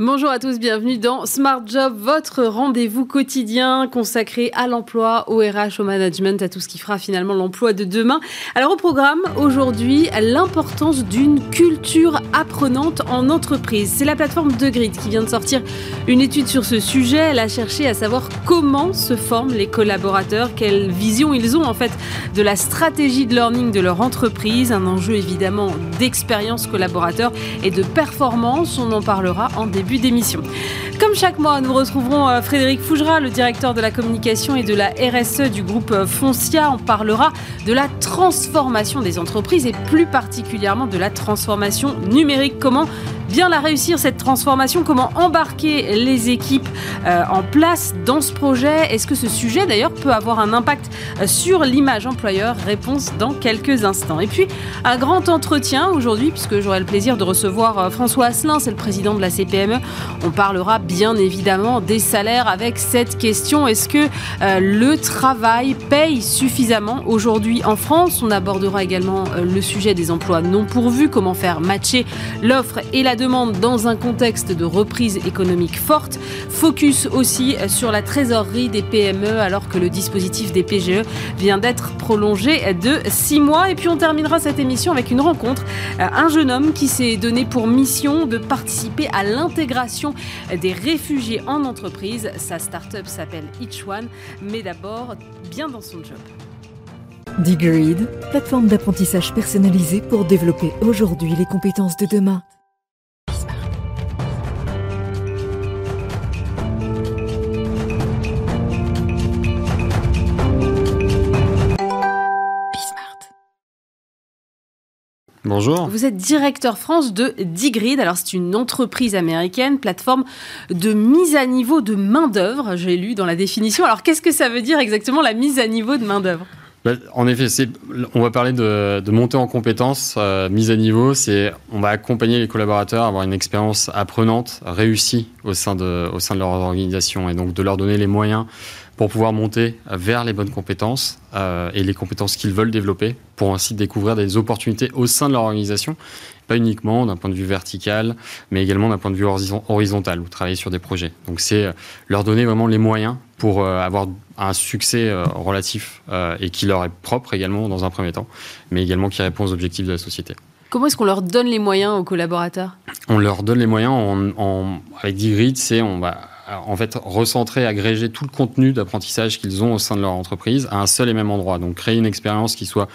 Bonjour à tous, bienvenue dans Smart Job, votre rendez-vous quotidien consacré à l'emploi, au RH, au management, à tout ce qui fera finalement l'emploi de demain. Alors au programme, aujourd'hui, l'importance d'une culture apprenante en entreprise. C'est la plateforme De Grid qui vient de sortir une étude sur ce sujet. Elle a cherché à savoir comment se forment les collaborateurs, quelle vision ils ont en fait de la stratégie de learning de leur entreprise, un enjeu évidemment d'expérience collaborateur et de performance. On en parlera en début d'émission. Comme chaque mois, nous retrouverons euh, Frédéric Fougera, le directeur de la communication et de la RSE du groupe euh, Foncia. On parlera de la transformation des entreprises et plus particulièrement de la transformation numérique. Comment bien la réussir, cette transformation? Comment embarquer les équipes euh, en place dans ce projet? Est-ce que ce sujet, d'ailleurs, peut avoir un impact sur l'image employeur? Réponse dans quelques instants. Et puis, un grand entretien aujourd'hui, puisque j'aurai le plaisir de recevoir François Asselin, c'est le président de la CPME. On parlera bien évidemment des salaires avec cette question. Est-ce que le travail paye suffisamment aujourd'hui en France? On abordera également le sujet des emplois non pourvus, comment faire matcher l'offre et la demande dans un contexte de reprise économique forte. Focus aussi sur la trésorerie des PME alors que le dispositif des PGE vient d'être prolongé de six mois. Et puis on terminera cette émission avec une rencontre. Un jeune homme qui s'est donné pour mission de participer à l'intégration des réfugiés en entreprise. Sa start-up s'appelle Each One, mais d'abord bien dans son job. Digreed, plateforme d'apprentissage personnalisée pour développer aujourd'hui les compétences de demain. Bonjour. Vous êtes directeur France de Digrid. Alors, c'est une entreprise américaine, plateforme de mise à niveau de main-d'œuvre. J'ai lu dans la définition. Alors, qu'est-ce que ça veut dire exactement la mise à niveau de main-d'œuvre? Bah, en effet, on va parler de, de montée en compétences, euh, mise à niveau. C'est, on va accompagner les collaborateurs à avoir une expérience apprenante, réussie au sein de, au sein de leur organisation, et donc de leur donner les moyens pour pouvoir monter vers les bonnes compétences euh, et les compétences qu'ils veulent développer pour ainsi découvrir des opportunités au sein de leur organisation, pas uniquement d'un point de vue vertical, mais également d'un point de vue horizontal, ou travailler sur des projets. Donc c'est euh, leur donner vraiment les moyens pour euh, avoir un succès relatif et qui leur est propre également dans un premier temps, mais également qui répond aux objectifs de la société. Comment est-ce qu'on leur donne les moyens aux collaborateurs? On leur donne les moyens en, en avec Digrid, c'est on va en fait recentrer, agréger tout le contenu d'apprentissage qu'ils ont au sein de leur entreprise à un seul et même endroit. Donc créer une expérience qui soit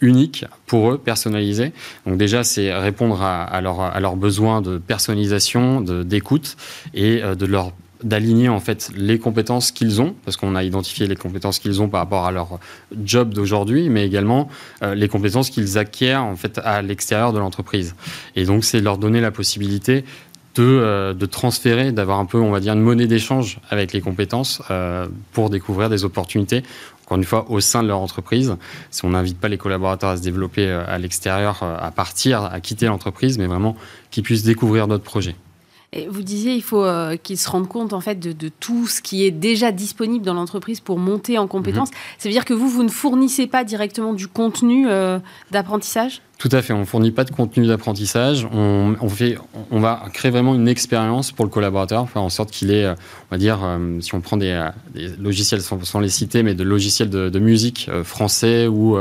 unique pour eux, personnalisée. Donc déjà, c'est répondre à, leurs besoins de personnalisation, d'écoute et euh, de leur d'aligner en fait les compétences qu'ils ont, parce qu'on a identifié les compétences qu'ils ont par rapport à leur job d'aujourd'hui, mais également euh, les compétences qu'ils acquièrent en fait à l'extérieur de l'entreprise. Et donc c'est leur donner la possibilité euh, de, transférer, d'avoir un peu, on va dire, une monnaie d'échange avec les compétences euh, pour découvrir des opportunités, encore une fois, au sein de leur entreprise. Si on n'invite pas les collaborateurs à se développer euh, à l'extérieur, à partir, à quitter l'entreprise, mais vraiment qu'ils puissent découvrir d'autres projets. Et vous disiez, il faut qu'ils se rendent compte en fait de, tout ce qui est déjà disponible dans l'entreprise pour monter en compétences. Mhm. Ça veut dire que vous, vous ne fournissez pas directement du contenu d'apprentissage? Tout à fait. On fournit pas de contenu d'apprentissage. On, fait, on va créer vraiment une expérience pour le collaborateur, faire en sorte qu'il ait, euh, on va dire, euh, si on prend des, euh, logiciels sans, les citer, mais de logiciels de, musique français ou,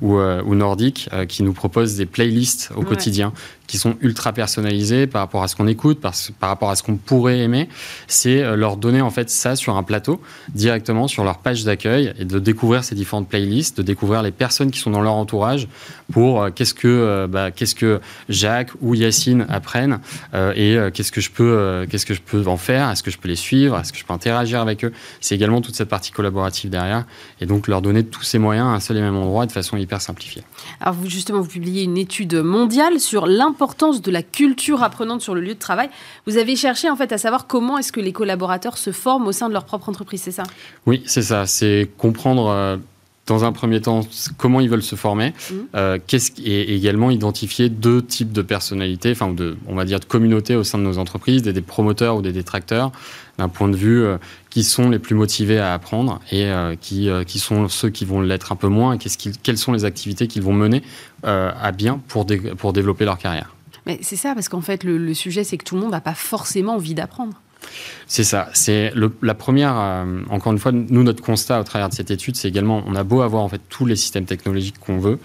ou, ou nordiques qui nous proposent des playlists au quotidien qui sont ultra personnalisés par rapport à ce qu'on écoute, par, par, rapport à ce qu'on pourrait aimer, c'est leur donner en fait ça sur un plateau directement sur leur page d'accueil et de découvrir ces différentes playlists, de découvrir les personnes qui sont dans leur entourage pour qu'est-ce que euh, bah, qu'est-ce que Jacques ou Yacine apprennent euh, et euh, qu'est-ce que je peux qu'est-ce que je peux en faire? Est-ce que je peux les suivre? Est-ce que je peux interagir avec eux? C'est également toute cette partie collaborative derrière et donc leur donner tous ces moyens à un seul et même endroit de façon hyper simplifiée. Alors vous justement vous publiez une étude mondiale sur l'importance de la culture apprenante sur le lieu de travail. Vous avez cherché en fait à savoir comment est-ce que les collaborateurs se forment au sein de leur propre entreprise, c'est ça? Oui, c'est ça. C'est comprendre dans un premier temps, comment ils veulent se former, mmh. euh, et également identifier deux types de personnalités, enfin, de, on va dire de communautés au sein de nos entreprises, des, promoteurs ou des détracteurs, d'un point de vue euh, qui sont les plus motivés à apprendre et euh, qui, qui sont ceux qui vont l'être un peu moins, et quelles sont les activités qu'ils vont mener à bien pour, pour développer leur carrière. Mais c'est ça, parce qu'en fait, le, le sujet, c'est que tout le monde n'a pas forcément envie d'apprendre. C'est ça. C'est la première. Euh, encore une fois, nous notre constat au travers de cette étude, c'est également on a beau avoir en fait tous les systèmes technologiques qu'on veut,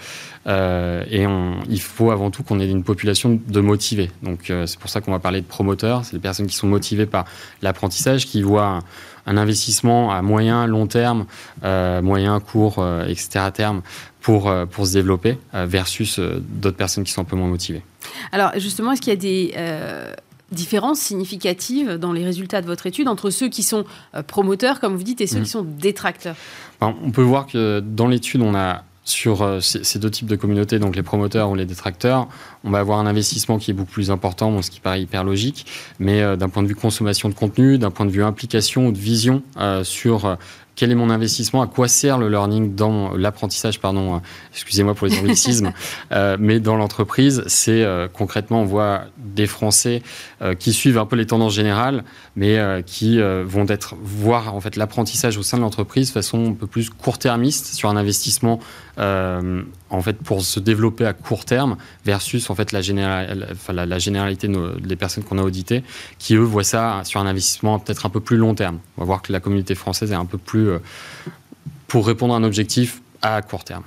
euh, et il faut avant tout qu'on ait une population de motivés. Donc euh, c'est pour ça qu'on va parler de promoteurs. C'est les personnes qui sont motivées par l'apprentissage, qui voient un, investissement à moyen, long terme, moyen, court, etc. terme pour, pour se développer, versus d'autres personnes qui sont un peu moins motivées. Alors justement, est-ce qu'il y a des différence significative dans les résultats de votre étude entre ceux qui sont euh, promoteurs, comme vous dites, et ceux mmh. qui sont détracteurs? On peut voir que dans l'étude, on a sur euh, ces deux types de communautés, donc les promoteurs ou les détracteurs, on va avoir un investissement qui est beaucoup plus important, ce qui paraît hyper logique, mais euh, d'un point de vue consommation de contenu, d'un point de vue implication ou de vision sur quel est mon investissement, à quoi sert le learning dans l'apprentissage, pardon, euh, excusez-moi pour les anglicismes, euh, mais dans l'entreprise, c'est euh, concrètement, on voit des Français qui suivent un peu les tendances générales, mais qui vont être, voir en fait l'apprentissage au sein de l'entreprise de façon un peu plus court-termiste sur un investissement en fait pour se développer à court terme versus en fait la, généralité des personnes qu'on a auditées qui eux voient ça sur un investissement peut-être un peu plus long terme. On va voir que la communauté française est un peu plus euh, pour répondre à un objectif à court terme.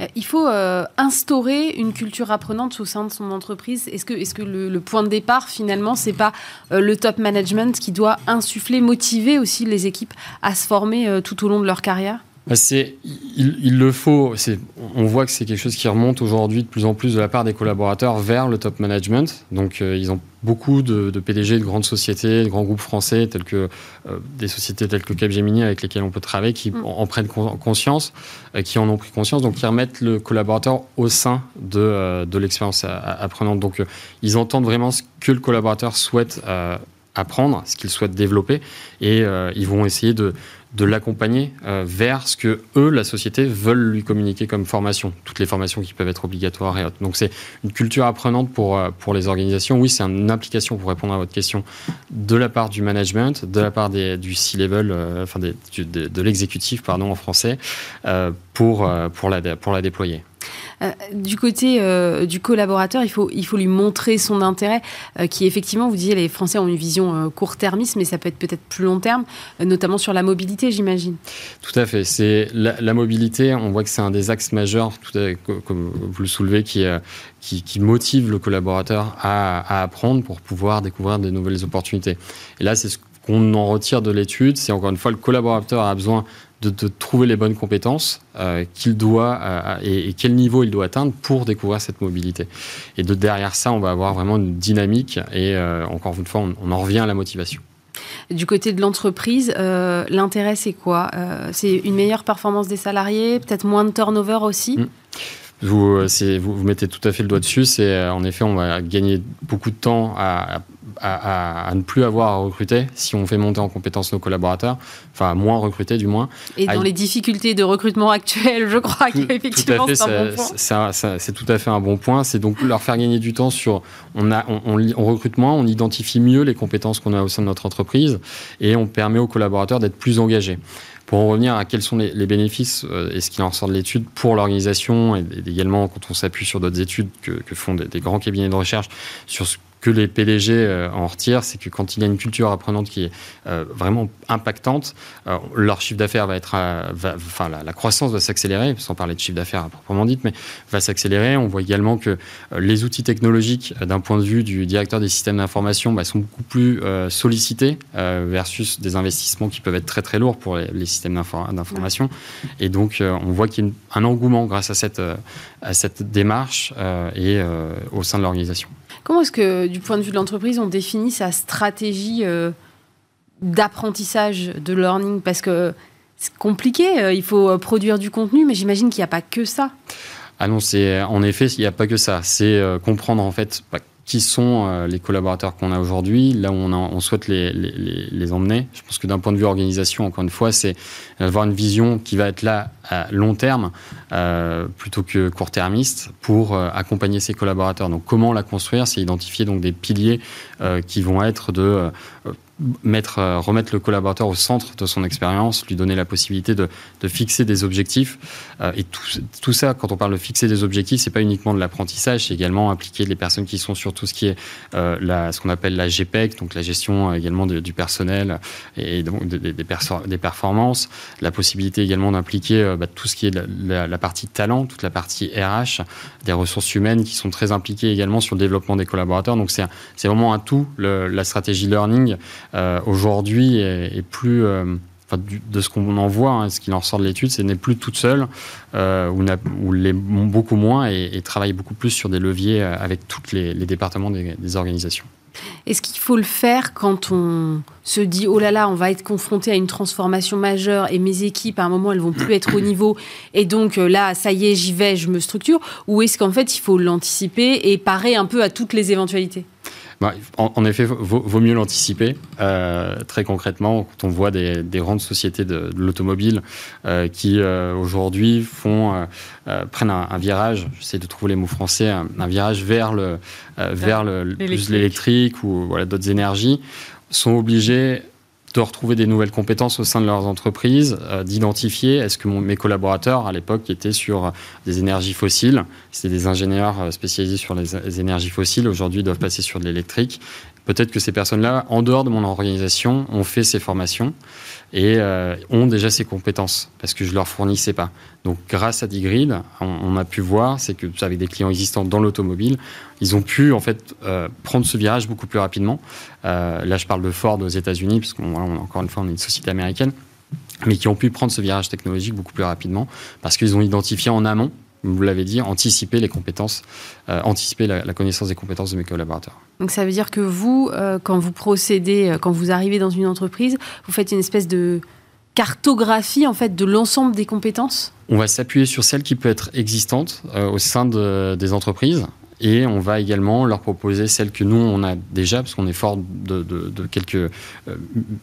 Euh, il faut euh, instaurer une culture apprenante au sein de son entreprise. Est-ce que, est -ce que le, point de départ, finalement, c'est pas le top management qui doit insuffler, motiver aussi les équipes à se former tout au long de leur carrière? C'est, il, le faut. on voit que c'est quelque chose qui remonte aujourd'hui de plus en plus de la part des collaborateurs vers le top management. Donc, euh, ils ont beaucoup de, PDG de grandes sociétés, de grands groupes français, tels que euh, des sociétés telles que Capgemini avec lesquelles on peut travailler, qui mm. en, prennent conscience, euh, qui en ont pris conscience, donc qui remettent le collaborateur au sein de, de l'expérience apprenante. Donc, ils entendent vraiment ce que le collaborateur souhaite apprendre, ce qu'il souhaite développer, et ils vont essayer de de l'accompagner euh, vers ce que eux, la société, veulent lui communiquer comme formation, toutes les formations qui peuvent être obligatoires et autres. Donc c'est une culture apprenante pour, euh, pour les organisations. Oui, c'est une implication pour répondre à votre question de la part du management, de la part des, du C-level, euh, enfin de, de l'exécutif, pardon, en français, pour, pour, la, pour la déployer. Euh, du côté euh, du collaborateur, il faut, il faut lui montrer son intérêt, euh, qui effectivement, vous disiez, les Français ont une vision court-termiste, mais ça peut être peut-être plus long terme, notamment sur la mobilité, j'imagine. Tout à fait. C'est la, mobilité, on voit que c'est un des axes majeurs, comme vous le soulevez, qui, qui, motive le collaborateur à, apprendre pour pouvoir découvrir de nouvelles opportunités. Et là, c'est ce qu'on en retire de l'étude, c'est encore une fois le collaborateur a besoin de, trouver les bonnes compétences euh, qu'il doit euh, et, quel niveau il doit atteindre pour découvrir cette mobilité. Et de derrière ça, on va avoir vraiment une dynamique et euh, encore une fois, on, en revient à la motivation. Du côté de l'entreprise, l'intérêt c'est quoi? C'est une meilleure performance des salariés, peut-être moins de turnover aussi? Mmh. Vous, vous, vous, mettez tout à fait le doigt dessus. C'est en effet, on va gagner beaucoup de temps à, à, ne plus avoir à recruter si on fait monter en compétence nos collaborateurs, enfin moins recruter du moins. Et dans les difficultés de recrutement actuelles, je crois qu'effectivement c'est un bon point. C'est tout à fait un bon point. C'est donc leur faire gagner du temps sur on, a, on, on, recrute moins, on identifie mieux les compétences qu'on a au sein de notre entreprise et on permet aux collaborateurs d'être plus engagés. Pour en revenir à quels sont les, bénéfices euh, et ce qui en ressort de l'étude pour l'organisation et, également quand on s'appuie sur d'autres études que, font des, des, grands cabinets de recherche sur ce que les PDG euh, en retirent, c'est que quand il y a une culture apprenante qui est euh, vraiment impactante, euh, leur chiffre d'affaires va être, enfin la, croissance va s'accélérer, sans parler de chiffre d'affaires proprement dit, mais va s'accélérer. On voit également que les outils technologiques, d'un point de vue du directeur des systèmes d'information, bah, sont beaucoup plus sollicités versus des investissements qui peuvent être très très lourds pour les, systèmes d'information. Et donc on voit qu'il y a un engouement grâce à cette, à cette démarche et au sein de l'organisation. Comment est-ce que, du point de vue de l'entreprise, on définit sa stratégie euh, d'apprentissage, de learning? Parce que c'est compliqué, euh, il faut euh, produire du contenu, mais j'imagine qu'il n'y a pas que ça. Ah non, c'est en effet, il n'y a pas que ça. C'est comprendre en fait bah, qui sont euh, les collaborateurs qu'on a aujourd'hui, là où on, on souhaite les, les, les, emmener. Je pense que d'un point de vue organisation, encore une fois, c'est avoir une vision qui va être là à long terme euh, plutôt que court-termiste pour euh, accompagner ses collaborateurs. Donc comment la construire? C'est identifier donc des piliers euh, qui vont être de mettre, euh, remettre le collaborateur au centre de son expérience, lui donner la possibilité de, de fixer des objectifs. Euh, et tout, tout, ça, quand on parle de fixer des objectifs, c'est pas uniquement de l'apprentissage, c'est également impliquer les personnes qui sont sur tout ce qui est euh, la, ce qu'on appelle la GPEC, donc la gestion euh, également du personnel et donc des, des, des, performances. La possibilité également d'impliquer euh, bah, tout ce qui est la, la, partie talent, toute la partie RH, des ressources humaines qui sont très impliquées également sur le développement des collaborateurs. Donc c'est vraiment un tout, le, la stratégie learning euh, aujourd'hui est, est, plus euh, de ce qu'on en voit, hein, ce qui en ressort de l'étude, c'est n'est plus toute seule, euh, ou, ou les, beaucoup moins, et, et, travaille beaucoup plus sur des leviers euh, avec tous les, les, départements des, des organisations. Est-ce qu'il faut le faire quand on se dit oh là là, on va être confronté à une transformation majeure et mes équipes à un moment elles vont plus être au niveau et donc euh, là ça y est j'y vais, je me structure? Ou est-ce qu'en fait il faut l'anticiper et parer un peu à toutes les éventualités? En, en, effet, vaut, vaut mieux l'anticiper. Euh, très concrètement, quand on voit des, des grandes sociétés de, de l'automobile euh, qui euh, aujourd'hui font prennent un, un virage, j'essaie de trouver les mots français, un, un virage vers le vers le plus l'électrique ou voilà d'autres énergies, sont obligés de retrouver des nouvelles compétences au sein de leurs entreprises, euh, d'identifier est-ce que mes collaborateurs à l'époque étaient sur des énergies fossiles, c'était des ingénieurs euh, spécialisés sur les, les énergies fossiles, aujourd'hui doivent passer sur de l'électrique. Peut-être que ces personnes-là, en dehors de mon organisation, ont fait ces formations et euh, ont déjà ces compétences parce que je leur fournissais pas. Donc, grâce à Digrid, on, a pu voir, c'est que avec des clients existants dans l'automobile, ils ont pu en fait euh, prendre ce virage beaucoup plus rapidement. Euh, là, je parle de Ford aux États-Unis, parce qu'on encore une fois, on est une société américaine, mais qui ont pu prendre ce virage technologique beaucoup plus rapidement parce qu'ils ont identifié en amont vous l'avez dit, anticiper les compétences, euh, anticiper la, la, connaissance des compétences de mes collaborateurs. Donc ça veut dire que vous, euh, quand vous procédez, euh, quand vous arrivez dans une entreprise, vous faites une espèce de cartographie en fait de l'ensemble des compétences? On va s'appuyer sur celles qui peuvent être existantes euh, au sein de, des entreprises et on va également leur proposer celles que nous on a déjà parce qu'on est fort de, de, de quelques euh,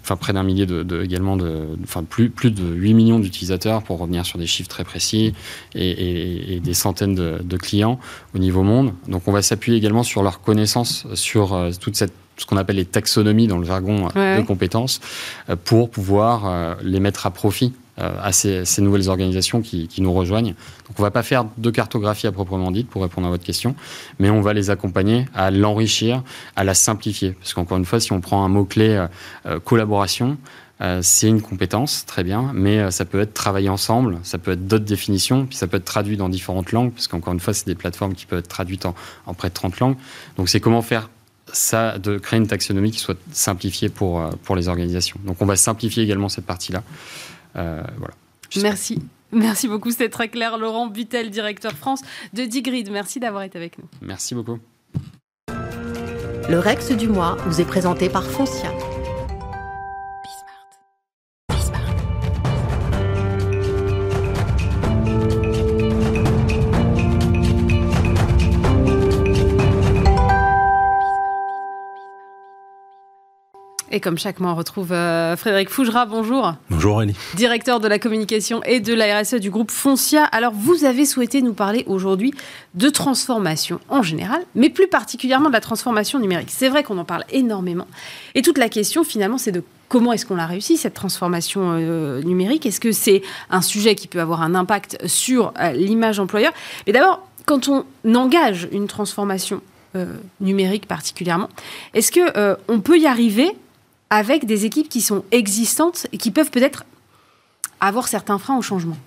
enfin près d'un millier de, de, également de enfin plus plus de 8 millions d'utilisateurs pour revenir sur des chiffres très précis et, et, et des centaines de, de, clients au niveau monde donc on va s'appuyer également sur leurs connaissances sur euh, toute cette ce qu'on appelle les taxonomies dans le jargon ouais. de compétences euh, pour pouvoir euh, les mettre à profit euh, à ces, nouvelles organisations qui, nous rejoignent. Donc on ne va pas faire de cartographie à proprement dite pour répondre à votre question, mais on va les accompagner à l'enrichir, à la simplifier. Parce qu'encore une fois, si on prend un mot-clé euh, collaboration, euh, c'est une compétence, très bien, mais euh, ça peut être travailler ensemble, ça peut être d'autres définitions, puis ça peut être traduit dans différentes langues, parce qu'encore une fois, c'est des plateformes qui peuvent être traduites en, en près de 30 langues. Donc c'est comment faire ça, de créer une taxonomie qui soit simplifiée pour, pour les organisations. Donc on va simplifier également cette partie-là. Euh, voilà. Merci. Merci beaucoup, c'était très clair. Laurent Butel, directeur France de Digrid. Merci d'avoir été avec nous. Merci beaucoup. Le Rex du mois vous est présenté par Foncia. Et comme chaque mois, on retrouve euh, Frédéric Fougera. Bonjour. Bonjour Aurélie. Directeur de la communication et de la RSE du groupe Foncia. Alors, vous avez souhaité nous parler aujourd'hui de transformation en général, mais plus particulièrement de la transformation numérique. C'est vrai qu'on en parle énormément. Et toute la question, finalement, c'est de comment est-ce qu'on l'a réussi, cette transformation euh, numérique? Est-ce que c'est un sujet qui peut avoir un impact sur euh, l'image employeur? Mais d'abord, quand on engage une transformation numérique particulièrement, est-ce qu'on euh, peut y arriver avec des équipes qui sont existantes et qui peuvent peut-être avoir certains freins au changement.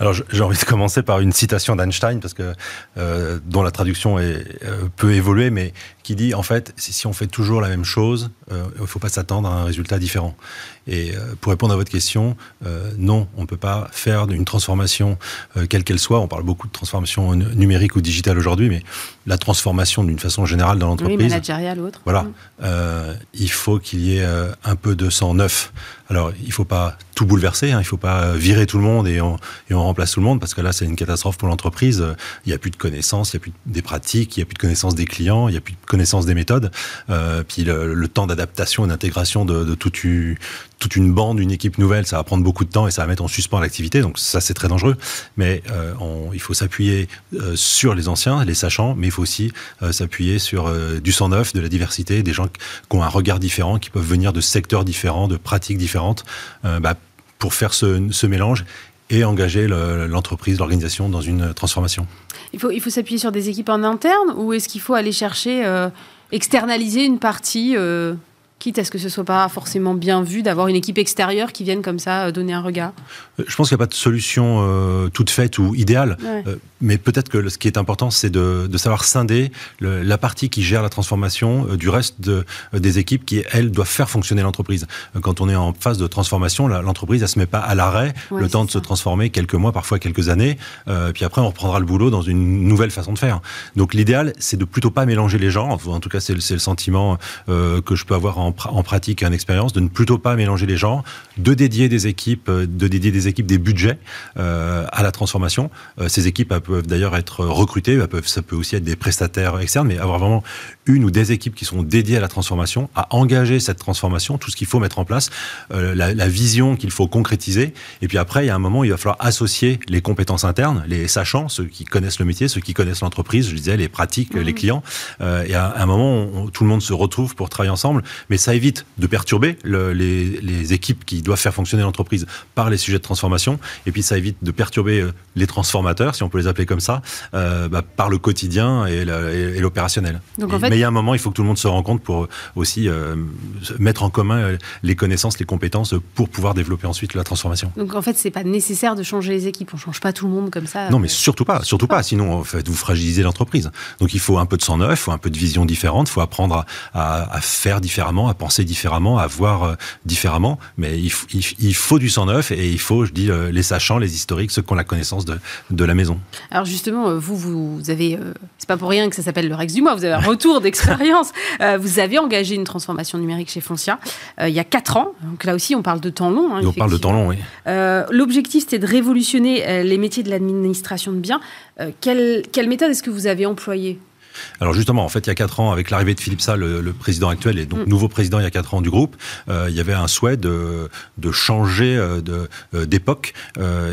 Alors j'ai envie de commencer par une citation d'Einstein parce que euh, dont la traduction est, euh, peut évoluer, mais qui dit en fait si on fait toujours la même chose, euh, il ne faut pas s'attendre à un résultat différent. Et euh, pour répondre à votre question, euh, non, on ne peut pas faire une transformation quelle qu'elle soit. On parle beaucoup de transformation numérique ou digitale aujourd'hui, mais la transformation d'une façon générale dans l'entreprise, oui, managériale ou autre. Voilà, mmh. il faut qu'il y ait un peu de sang neuf. Alors, il ne faut pas tout bouleverser, hein, il ne faut pas virer tout le monde et en remplace tout le monde parce que là, c'est une catastrophe pour l'entreprise. Il n'y a plus de connaissances, il n'y a plus des pratiques, il n'y a plus de connaissances des clients, il n'y a plus de connaissances des méthodes. Euh, puis le, temps d'adaptation et d'intégration de, toute, une, bande, une équipe nouvelle, ça va prendre beaucoup de temps et ça va mettre en suspens l'activité. Donc ça, c'est très dangereux. Mais euh, il faut s'appuyer euh, sur les anciens, les sachants, mais il faut aussi s'appuyer sur du sang neuf, de la diversité, des gens qui ont un regard différent, qui peuvent venir de secteurs différents, de pratiques différentes, bah, pour faire ce, ce mélange et engager l'entreprise, l'organisation dans une transformation. Il faut, il faut s'appuyer sur des équipes en interne ou est-ce qu'il faut aller chercher, euh, externaliser une partie euh, quitte à ce que ce soit pas forcément bien vu d'avoir une équipe extérieure qui vienne comme ça euh, donner un regard. Euh, Je pense qu'il n'y a pas de solution euh, toute faite ou idéale, mais peut-être que ce qui est important, c'est de, savoir scinder la partie qui gère la transformation du reste de, des équipes qui, elles, doivent faire fonctionner l'entreprise. Quand on est en phase de transformation, l'entreprise, elle se met pas à l'arrêt, le temps de se transformer quelques mois, parfois quelques années, puis après, on reprendra le boulot dans une nouvelle façon de faire. Donc l'idéal, c'est de plutôt pas mélanger les gens, en tout cas, c'est le, sentiment que je peux avoir en en, pratique et en expérience, de ne plutôt pas mélanger les gens, de dédier des équipes, euh, de dédier des équipes des budgets euh, à la transformation. Euh, ces équipes peuvent d'ailleurs être recrutées, peuvent, ça peut aussi être des prestataires externes, mais avoir vraiment une ou des équipes qui sont dédiées à la transformation, à engager cette transformation, tout ce qu'il faut mettre en place, la, vision qu'il faut concrétiser. Et puis après, il y a un moment où il va falloir associer les compétences internes, les sachants, ceux qui connaissent le métier, ceux qui connaissent l'entreprise, je disais, les pratiques, les clients. et à, un moment, où tout le monde se retrouve pour travailler ensemble, mais ça évite de perturber les, équipes qui doivent faire fonctionner l'entreprise par les sujets de transformation, et puis ça évite de perturber euh, les transformateurs, si on peut les appeler comme ça, euh, bah, par le quotidien et l'opérationnel. Mais il y a un moment, il faut que tout le monde se rencontre pour aussi euh, mettre en commun les connaissances, les compétences pour pouvoir développer ensuite la transformation. Donc en fait, c'est pas nécessaire de changer les équipes, on change pas tout le monde comme ça. Non, mais surtout pas, surtout pas. Sinon, en fait, vous fragilisez l'entreprise. Donc il faut un peu de sang neuf, il faut un peu de vision différente, il faut apprendre à, à faire différemment, à penser différemment, à voir euh, différemment. Mais il, il, faut du sang neuf et il faut, je dis, euh, les sachants, les historiques, ceux qui ont la connaissance de, de la maison. Alors justement, euh, vous, vous avez, c'est pas pour rien que ça s'appelle le Rex du mois, vous avez un retour d'expérience. vous avez engagé une transformation numérique chez Foncia il y a 4 ans. Donc là aussi, on parle de temps long. Hein, on parle de temps long, oui. L'objectif, c'était de révolutionner les métiers de l'administration de biens. quelle, quelle méthode est-ce que vous avez employée? Alors justement, en fait, il y a quatre ans, avec l'arrivée de Philippe Salle, le, président actuel et donc mm. nouveau président il y a quatre ans du groupe, euh, il y avait un souhait de, de changer euh, euh, d'époque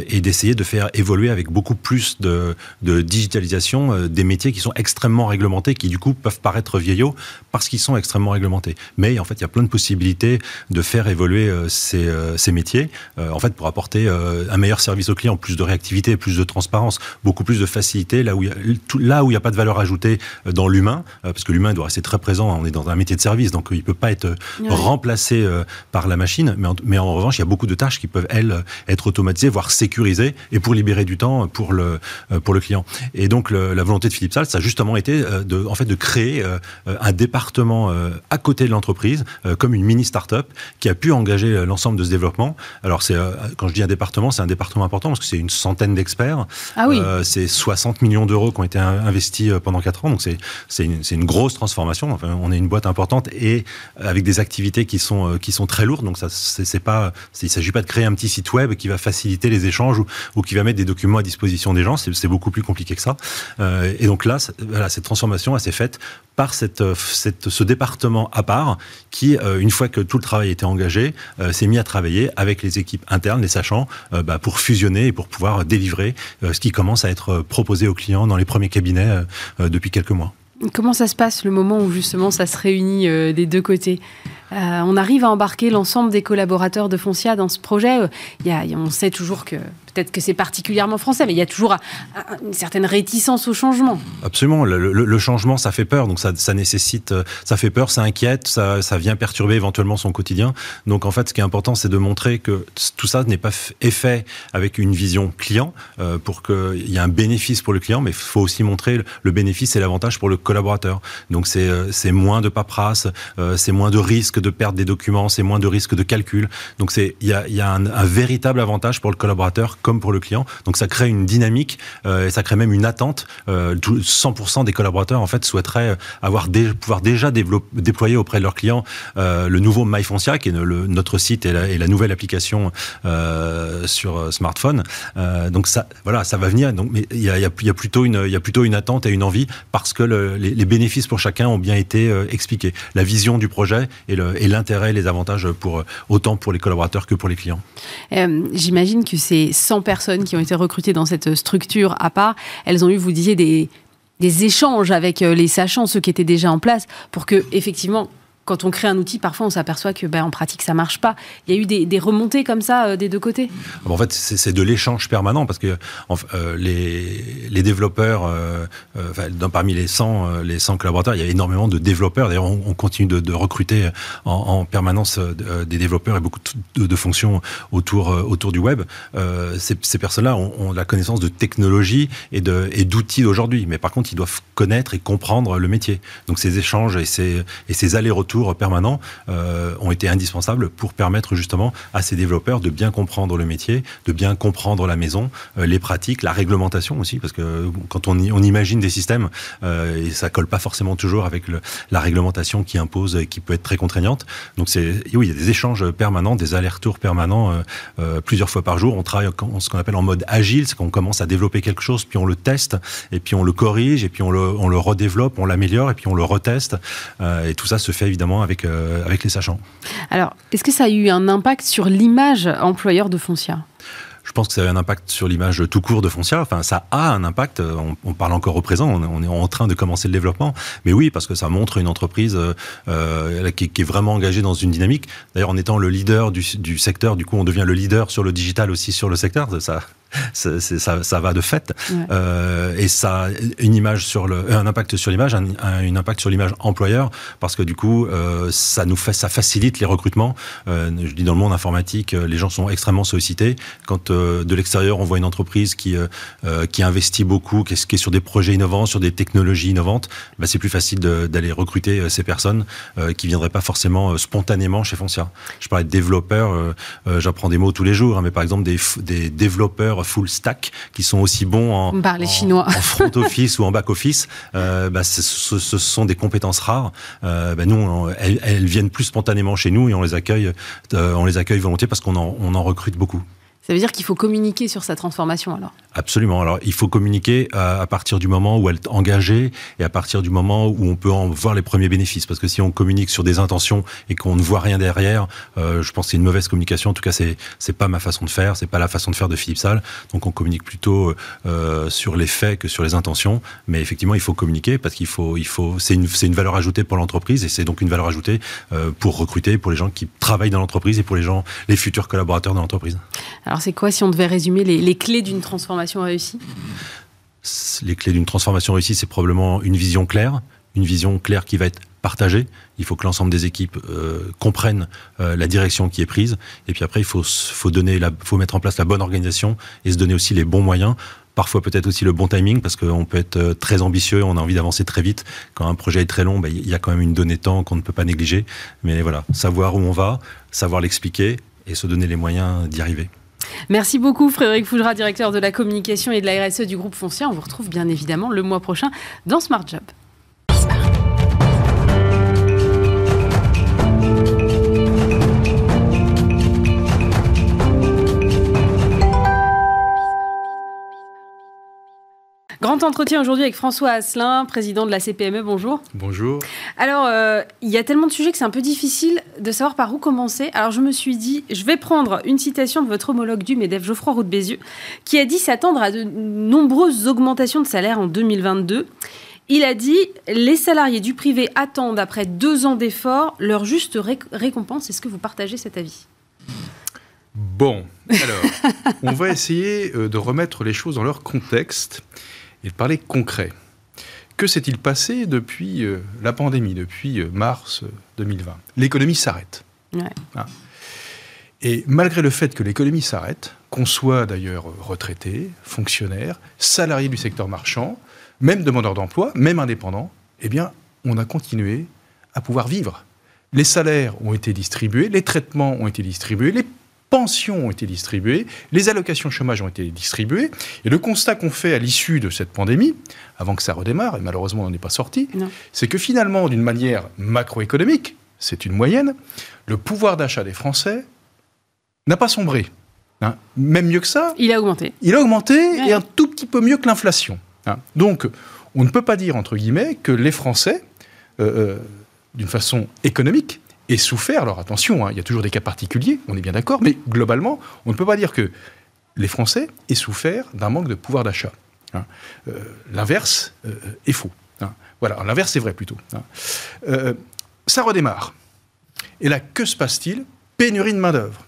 et d'essayer de faire évoluer avec beaucoup plus de, de digitalisation des métiers qui sont extrêmement réglementés, qui du coup peuvent paraître vieillots parce qu'ils sont extrêmement réglementés. Mais en fait, il y a plein de possibilités de faire évoluer ces, ces métiers, en fait, pour apporter un meilleur service aux clients, plus de réactivité, plus de transparence, beaucoup plus de facilité là où il y a, là où il n'y a pas de valeur ajoutée euh, dans l'humain, euh, parce que l'humain doit rester très présent. On est dans un métier de service, donc euh, il ne peut pas être remplacé par la machine. Mais en, mais en, revanche, il y a beaucoup de tâches qui peuvent, elles, être automatisées, voire sécurisées, et pour libérer du temps pour le, pour le client. Et donc, la volonté de Philippe Salle, ça a justement été de, en fait, de créer un département à côté de l'entreprise, comme une mini start-up, qui a pu engager l'ensemble de ce développement. Alors, c'est, quand je dis un département, c'est un département important, parce que c'est une centaine d'experts. Ah oui. c'est 60 millions d'euros qui ont été investis pendant 4 ans. Donc, c'est une, grosse transformation. On est une boîte importante et avec des activités qui sont, euh, très lourdes. Donc, il ne s'agit pas de créer un petit site web qui va faciliter les échanges ou, qui va mettre des documents à disposition des gens. C'est beaucoup plus compliqué que ça. Euh, et donc là, cette transformation, s'est faite par euh, ce département à part qui, une fois que tout le travail était engagé, s'est mis à travailler avec les équipes internes, les sachants, bah, pour fusionner et pour pouvoir délivrer ce qui commence à être proposé aux clients dans les premiers cabinets depuis quelques Comment ça se passe le moment où justement ça se réunit euh, des deux côtés? Euh, On arrive à embarquer l'ensemble des collaborateurs de Foncia dans ce projet? Il y a, on sait toujours que peut-être que c'est particulièrement français, mais il y a toujours une certaine réticence au changement. Absolument. Le, changement, ça fait peur. Donc ça, nécessite, ça fait peur, ça inquiète, ça, vient perturber éventuellement son quotidien. Donc en fait, ce qui est important, c'est de montrer que tout ça n'est pas fait avec une vision client euh, pour qu'il y ait un bénéfice pour le client, mais il faut aussi montrer le bénéfice et l'avantage pour le collaborateur. Donc c'est euh, moins de paperasse, euh, c'est moins de risque de perdre des documents, c'est moins de risque de calcul. Donc il y a, un véritable avantage pour le collaborateur comme pour le client. Donc ça crée une dynamique et ça crée même une attente. 100% des collaborateurs en fait souhaiteraient avoir pouvoir déjà déployer auprès de leurs clients le nouveau MyFoncia, qui est notre site et la, nouvelle application sur smartphone. donc ça, voilà, ça va venir. Donc, mais il y a, plutôt une, il y a plutôt une attente et une envie parce que les, bénéfices pour chacun ont bien été expliqués. La vision du projet et l'intérêt, et les avantages pour autant pour les collaborateurs que pour les clients. Euh, j'imagine que ces 100 personnes qui ont été recrutées dans cette structure à part, elles ont eu, vous disiez, des, des échanges avec euh, les sachants, ceux qui étaient déjà en place, pour que effectivement quand on crée un outil, parfois on s'aperçoit que ben, en pratique ça marche pas. Il y a eu des, remontées comme ça euh, des deux côtés En fait, c'est de l'échange permanent parce que euh, les, développeurs, euh, parmi les 100, les 100 collaborateurs, il y a énormément de développeurs. D'ailleurs, on, continue de, recruter en, permanence des développeurs et beaucoup de, fonctions autour, autour du web. ces, personnes-là ont, la connaissance de technologies et d'outils d'aujourd'hui. Mais par contre, ils doivent connaître et comprendre le métier. Donc ces échanges et ces allers-retours permanents euh, ont été indispensables pour permettre justement à ces développeurs de bien comprendre le métier, de bien comprendre la maison, euh, les pratiques, la réglementation aussi, parce que quand on, imagine des systèmes, euh, et ça colle pas forcément toujours avec la réglementation qui impose et qui peut être très contraignante. Donc c'est oui, il y a des échanges permanents, des allers-retours permanents plusieurs fois par jour. On travaille en, ce qu'on appelle en mode agile, c'est qu'on commence à développer quelque chose, puis on le teste, et puis on le corrige, et puis on le, on le redéveloppe, on l'améliore, et puis on le reteste. et tout ça se fait évidemment avec, euh, avec les sachants. Alors, est-ce que ça a eu un impact sur l'image employeur de Foncia? Je pense que ça a eu un impact sur l'image tout court de Foncia. Enfin, ça a un impact. On, parle encore au présent. On, est en train de commencer le développement. Mais oui, parce que ça montre une entreprise euh, qui, est vraiment engagée dans une dynamique. D'ailleurs, en étant le leader du, du, secteur, du coup, on devient le leader sur le digital aussi sur le secteur. Ça, ça, ça, va de fait. Euh, et ça a une image sur le, un impact sur l'image, un, un, impact sur l'image employeur, parce que du coup, euh, ça nous fait, ça facilite les recrutements. Euh, je dis dans le monde informatique, euh, les gens sont extrêmement sollicités. Quand euh, de l'extérieur, on voit une entreprise qui euh, qui investit beaucoup, qui est, qui est, sur des projets innovants, sur des technologies innovantes, bah, c'est plus facile d'aller recruter ces personnes qui viendraient pas forcément spontanément chez Foncia. Je parlais de développeurs, j'apprends des mots tous les jours, hein, mais par exemple des, des développeurs full stack qui sont aussi bons en, front office ou en back office, euh, bah, ce, sont des compétences rares. Euh, bah, nous, elles, viennent plus spontanément chez nous et on les accueille, euh, on les accueille volontiers parce qu'on on en recrute beaucoup. Ça veut dire qu'il faut communiquer sur sa transformation alors Absolument. Alors il faut communiquer à, partir du moment où elle est engagée et à partir du moment où on peut en voir les premiers bénéfices. Parce que si on communique sur des intentions et qu'on ne voit rien derrière, euh, je pense que c'est une mauvaise communication. En tout cas, c'est c'est pas ma façon de faire, c'est pas la façon de faire de Philippe Salle. Donc on communique plutôt euh, sur les faits que sur les intentions. Mais effectivement, il faut communiquer parce qu'il faut il faut c'est une c'est une valeur ajoutée pour l'entreprise et c'est donc une valeur ajoutée euh, pour recruter pour les gens qui travaillent dans l'entreprise et pour les gens les futurs collaborateurs de l'entreprise. Alors c'est quoi si on devait résumer les, clés d'une transformation réussie? Les clés d'une transformation réussie, c'est probablement une vision claire, une vision claire qui va être partagée. Il faut que l'ensemble des équipes euh, comprennent euh, la direction qui est prise. Et puis après, il faut, donner la, faut mettre en place la bonne organisation et se donner aussi les bons moyens. Parfois peut-être aussi le bon timing parce qu'on peut être euh, très ambitieux, on a envie d'avancer très vite. Quand un projet est très long, bah, il y a quand même une donnée temps qu'on ne peut pas négliger. Mais voilà, savoir où on va, savoir l'expliquer et se donner les moyens d'y arriver. Merci beaucoup Frédéric Fougera, directeur de la communication et de la RSE du groupe Foncier. On vous retrouve bien évidemment le mois prochain dans Smart Job. Grand entretien aujourd'hui avec François Asselin, président de la CPME. Bonjour. Bonjour. Alors, euh, il y a tellement de sujets que c'est un peu difficile de savoir par où commencer. Alors, je me suis dit, je vais prendre une citation de votre homologue du MEDEF, Geoffroy Roux Bézieux, qui a dit s'attendre à de nombreuses augmentations de salaire en 2022. Il a dit Les salariés du privé attendent, après deux ans d'efforts, leur juste récompense. Est-ce que vous partagez cet avis? Bon, alors, on va essayer euh, de remettre les choses dans leur contexte et de parler concret. Que s'est-il passé depuis euh, la pandémie, depuis euh, mars 2020 euh, L'économie s'arrête. Ah. Et malgré le fait que l'économie s'arrête, qu'on soit d'ailleurs retraité, fonctionnaire, salarié du secteur marchand, même demandeur d'emploi, même indépendant, eh bien, on a continué à pouvoir vivre. Les salaires ont été distribués, les traitements ont été distribués, les pensions ont été distribuées, les allocations chômage ont été distribuées. Et le constat qu'on fait à l'issue de cette pandémie, avant que ça redémarre, et malheureusement on n'en est pas sorti, c'est que finalement, d'une manière macroéconomique, c'est une moyenne, le pouvoir d'achat des Français n'a pas sombré. Hein. Même mieux que ça. Il a augmenté. Il a augmenté et un tout petit peu mieux que l'inflation. Hein. Donc, on ne peut pas dire, entre guillemets, que les Français, euh, euh, d'une façon économique, aient souffert. Alors attention, hein, il y a toujours des cas particuliers, on est bien d'accord, mais globalement, on ne peut pas dire que les Français aient souffert d'un manque de pouvoir d'achat. Euh, l'inverse est faux. Voilà, l'inverse est vrai plutôt. ça redémarre. Et là, que se passe-t-il? Pénurie de main-d'œuvre.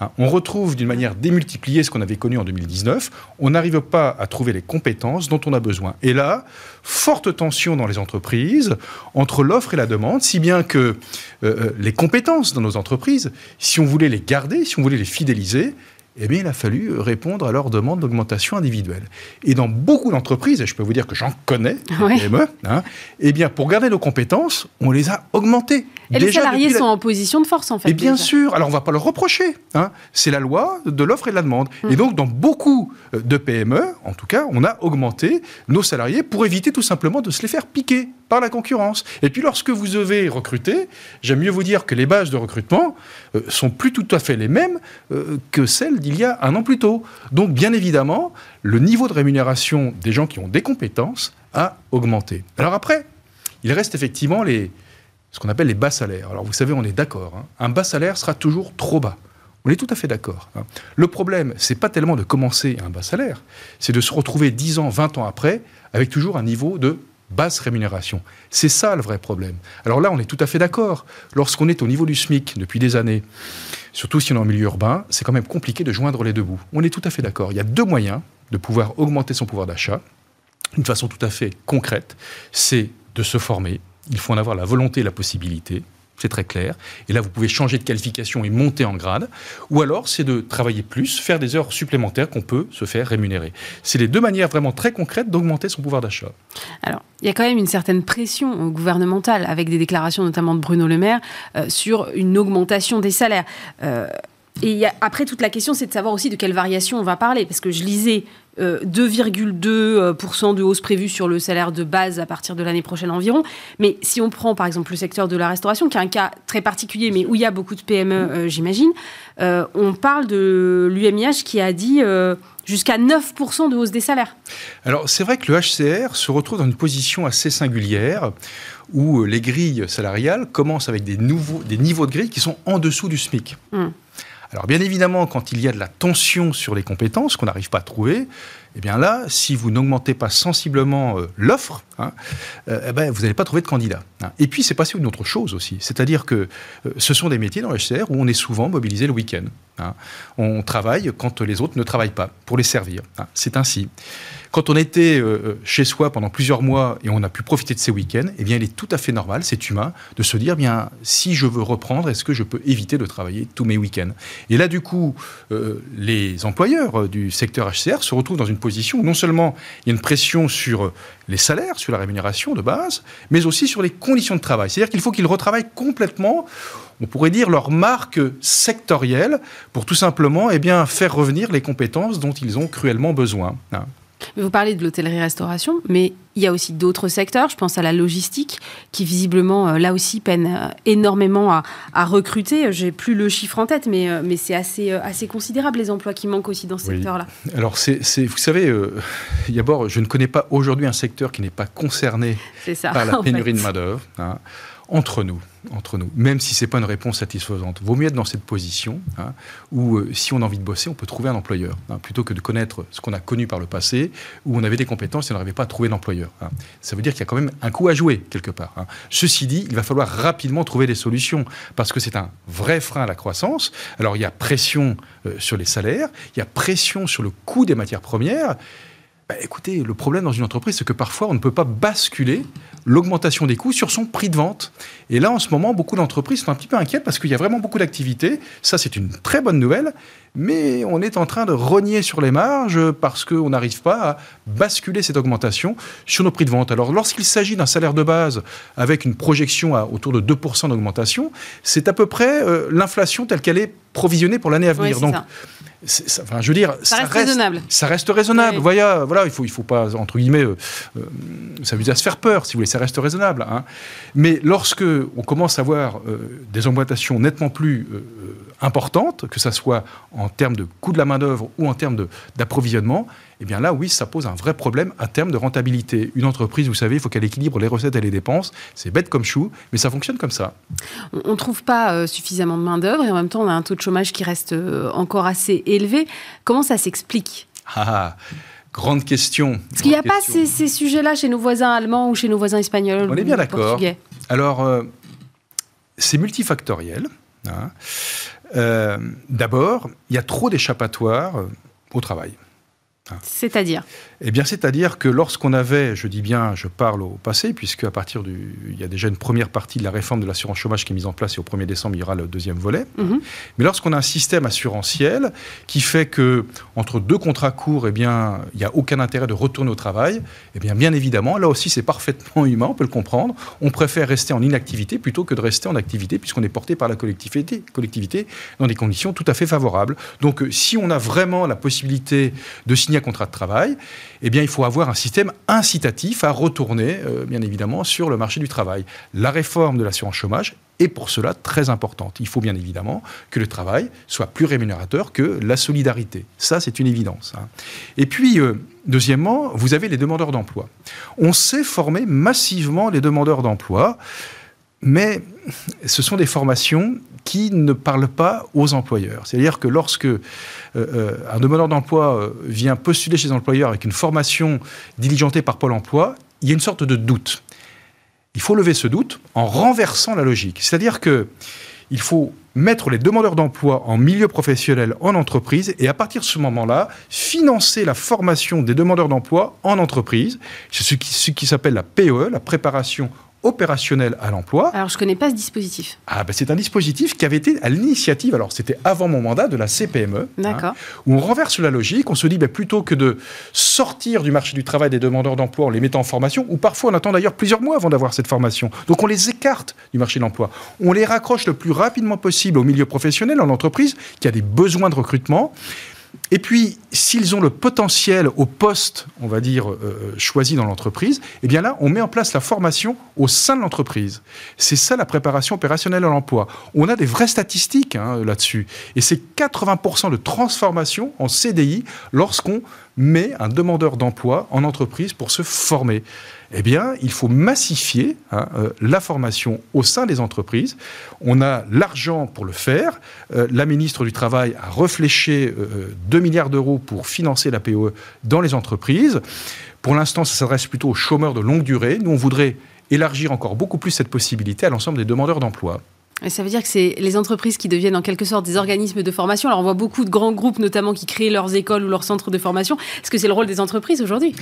Hein, on retrouve d'une manière démultipliée ce qu'on avait connu en 2019. On n'arrive pas à trouver les compétences dont on a besoin. Et là, forte tension dans les entreprises entre l'offre et la demande, si bien que euh, euh, les compétences dans nos entreprises, si on voulait les garder, si on voulait les fidéliser, eh bien, il a fallu répondre à leur demande d'augmentation individuelle. Et dans beaucoup d'entreprises, et je peux vous dire que j'en connais, PME, hein, eh bien, pour garder nos compétences, on les a augmentées. Et les salariés sont en position de force, en fait. Et bien sûr, alors on ne va pas leur reprocher. Hein. C'est la loi de l'offre et de la demande. Et mm. donc, dans beaucoup euh, de PME, en tout cas, on a augmenté nos salariés pour éviter tout simplement de se les faire piquer par la concurrence. Et puis, lorsque vous devez recruter, j'aime mieux vous dire que les bases de recrutement euh, sont plus tout à fait les mêmes euh, que celles d'il y a un an plus tôt. Donc, bien évidemment, le niveau de rémunération des gens qui ont des compétences a augmenté. Alors après, il reste effectivement les ce qu'on appelle les bas salaires. Alors vous savez, on est d'accord. Hein. Un bas salaire sera toujours trop bas. On est tout à fait d'accord. Hein. Le problème, c'est pas tellement de commencer un bas salaire, c'est de se retrouver 10 ans, 20 ans après, avec toujours un niveau de basse rémunération. C'est ça le vrai problème. Alors là, on est tout à fait d'accord. Lorsqu'on est au niveau du SMIC depuis des années, surtout si on est en milieu urbain, c'est quand même compliqué de joindre les deux bouts. On est tout à fait d'accord. Il y a deux moyens de pouvoir augmenter son pouvoir d'achat, d'une façon tout à fait concrète. C'est de se former, il faut en avoir la volonté et la possibilité. C'est très clair. Et là, vous pouvez changer de qualification et monter en grade. Ou alors, c'est de travailler plus, faire des heures supplémentaires qu'on peut se faire rémunérer. C'est les deux manières vraiment très concrètes d'augmenter son pouvoir d'achat. Alors, il y a quand même une certaine pression gouvernementale, avec des déclarations notamment de Bruno Le Maire, euh, sur une augmentation des salaires. Euh, et après, toute la question, c'est de savoir aussi de quelle variation on va parler. Parce que je lisais 2,2% euh, de hausse prévue sur le salaire de base à partir de l'année prochaine environ. Mais si on prend par exemple le secteur de la restauration, qui est un cas très particulier, mais où il y a beaucoup de PME, euh, j'imagine, euh, on parle de l'UMIH qui a dit jusqu'à 9% de hausse des salaires. Alors c'est vrai que le HCR se retrouve dans une position assez singulière où les grilles salariales commencent avec des, nouveaux, des niveaux de grilles qui sont en dessous du SMIC. Hum. Alors bien évidemment, quand il y a de la tension sur les compétences qu'on n'arrive pas à trouver, eh bien là, si vous n'augmentez pas sensiblement euh, l'offre, hein, euh, eh ben, vous n'allez pas trouver de candidat. Hein. Et puis c'est passé une autre chose aussi, c'est-à-dire que euh, ce sont des métiers dans le HCR où on est souvent mobilisé le week-end. Hein. On travaille quand les autres ne travaillent pas pour les servir. C'est ainsi. Quand on était euh, euh, chez soi pendant plusieurs mois et on a pu profiter de ces week-ends, eh bien, il est tout à fait normal, c'est humain, de se dire, bien, si je veux reprendre, est-ce que je peux éviter de travailler tous mes week-ends? Et là, du coup, euh, les employeurs du secteur HCR se retrouvent dans une position où non seulement il y a une pression sur les salaires, sur la rémunération de base, mais aussi sur les conditions de travail. C'est-à-dire qu'il faut qu'ils retravaillent complètement on pourrait dire, leur marque sectorielle pour tout simplement eh bien, faire revenir les compétences dont ils ont cruellement besoin. Hein. Vous parlez de l'hôtellerie-restauration, mais il y a aussi d'autres secteurs. Je pense à la logistique, qui visiblement, euh, là aussi, peine euh, énormément à, à recruter. J'ai plus le chiffre en tête, mais, euh, mais c'est assez, assez considérable les emplois qui manquent aussi dans ce secteur-là. Alors, c'est, vous savez, d'abord, je ne connais pas aujourd'hui un secteur qui n'est pas concerné par la pénurie de main-d'œuvre. Hein entre nous, entre nous, même si c'est pas une réponse satisfaisante. Vaut mieux être dans cette position hein, où, euh, si on a envie de bosser, on peut trouver un employeur, hein, plutôt que de connaître ce qu'on a connu par le passé, où on avait des compétences et on n'arrivait pas à trouver d'employeur. Hein. Ça veut dire qu'il y a quand même un coup à jouer quelque part. Ceci dit, il va falloir rapidement trouver des solutions parce que c'est un vrai frein à la croissance. Alors il y a pression euh, sur les salaires, il y a pression sur le coût des matières premières. Bah, écoutez, le problème dans une entreprise, c'est que parfois, on ne peut pas basculer l'augmentation des coûts sur son prix de vente. Et là, en ce moment, beaucoup d'entreprises sont un petit peu inquiètes parce qu'il y a vraiment beaucoup d'activités. Ça, c'est une très bonne nouvelle. Mais on est en train de rogner sur les marges parce qu'on n'arrive pas à basculer cette augmentation sur nos prix de vente. Alors, lorsqu'il s'agit d'un salaire de base avec une projection à autour de 2% d'augmentation, c'est à peu près euh, l'inflation telle qu'elle est provisionner pour l'année à venir. Donc, ça. Ça- enfin, je veux dire, Ça reste raisonnable. Ça reste raisonnable. Oui. Voilà, voilà, il faut, il faut pas entre guillemets euh, euh, s'amuser à se faire peur, si vous voulez. Ça reste raisonnable. hein. Mais lorsque on commence à avoir euh, des augmentations nettement plus importantes, que ça soit en termes de coût de la main d'œuvre ou en termes d'approvisionnement, eh bien là, oui, ça pose un vrai problème à terme de rentabilité. Une entreprise, vous savez, il faut qu'elle équilibre les recettes et les dépenses. C'est bête comme chou, mais ça fonctionne comme ça. On ne trouve pas euh, suffisamment de main-d'œuvre et en même temps, on a un taux de chômage qui reste euh, encore assez élevé. Comment ça s'explique? Ah, ah, grande question. Parce qu'il n'y a pas ces, ces sujets-là chez nos voisins allemands ou chez nos voisins espagnols On est bien d'accord. Alors, euh, c'est multifactoriel. hein. Euh, D'abord, il y a trop d'échappatoires euh, au travail. C'est-à-dire? Eh bien, c'est-à-dire que lorsqu'on avait, je dis bien, je parle au passé, puisque à partir du, il y a déjà une première partie de la réforme de l'assurance chômage qui est mise en place et au 1er décembre, il y aura le deuxième volet. Mhm. Mais lorsqu'on a un système assurantiel qui fait que entre deux contrats courts, eh bien, il n'y a aucun intérêt de retourner au travail, eh bien, bien évidemment, là aussi, c'est parfaitement humain, on peut le comprendre. On préfère rester en inactivité plutôt que de rester en activité, puisqu'on est porté par la collectivité, collectivité dans des conditions tout à fait favorables. Donc, si on a vraiment la possibilité de signer un contrat de travail, eh bien, il faut avoir un système incitatif à retourner, euh, bien évidemment, sur le marché du travail. La réforme de l'assurance chômage est pour cela très importante. Il faut bien évidemment que le travail soit plus rémunérateur que la solidarité. Ça, c'est une évidence. hein. Et puis, euh, deuxièmement, vous avez les demandeurs d'emploi. On sait former massivement les demandeurs d'emploi, mais ce sont des formations qui ne parlent pas aux employeurs. C'est-à-dire que lorsque euh, euh, un demandeur d'emploi euh, vient postuler chez un employeur avec une formation diligentée par Pôle emploi, il y a une sorte de doute. Il faut lever ce doute en renversant la logique. C'est-à-dire que il faut mettre les demandeurs d'emploi en milieu professionnel, en entreprise, et à partir de ce moment-là, financer la formation des demandeurs d'emploi en entreprise. C'est ce qui, ce qui s'appelle la PE, la préparation opérationnelle à l'emploi. Alors, je ne connais pas ce dispositif. Ah, ben, c'est un dispositif qui avait été à l'initiative, alors c'était avant mon mandat, de la CPME. hein, D'accord. où on renverse la logique, on se dit ben, plutôt que de sortir du marché du travail des demandeurs d'emploi en les mettant en formation, ou parfois on attend d'ailleurs plusieurs mois avant d'avoir cette formation. Donc on les écarte du marché de l'emploi. On les raccroche le plus rapidement possible au milieu professionnel, en entreprise, qui a des besoins de recrutement. Et puis, s'ils ont le potentiel au poste, on va dire, euh, choisi dans l'entreprise, eh bien là, on met en place la formation au sein de l'entreprise. C'est ça la préparation opérationnelle à l'emploi. On a des vraies statistiques hein, là-dessus. Et c'est 80% de transformation en CDI lorsqu'on met un demandeur d'emploi en entreprise pour se former. Eh bien, il faut massifier hein, euh, la formation au sein des entreprises. On a l'argent pour le faire. Euh, la ministre du Travail a réfléchi euh, 2 milliards d'euros pour financer la POE dans les entreprises. Pour l'instant, ça s'adresse plutôt aux chômeurs de longue durée. Nous, on voudrait élargir encore beaucoup plus cette possibilité à l'ensemble des demandeurs d'emploi. Ça veut dire que c'est les entreprises qui deviennent en quelque sorte des organismes de formation. Alors, on voit beaucoup de grands groupes, notamment, qui créent leurs écoles ou leurs centres de formation. Est-ce que c'est le rôle des entreprises aujourd'hui?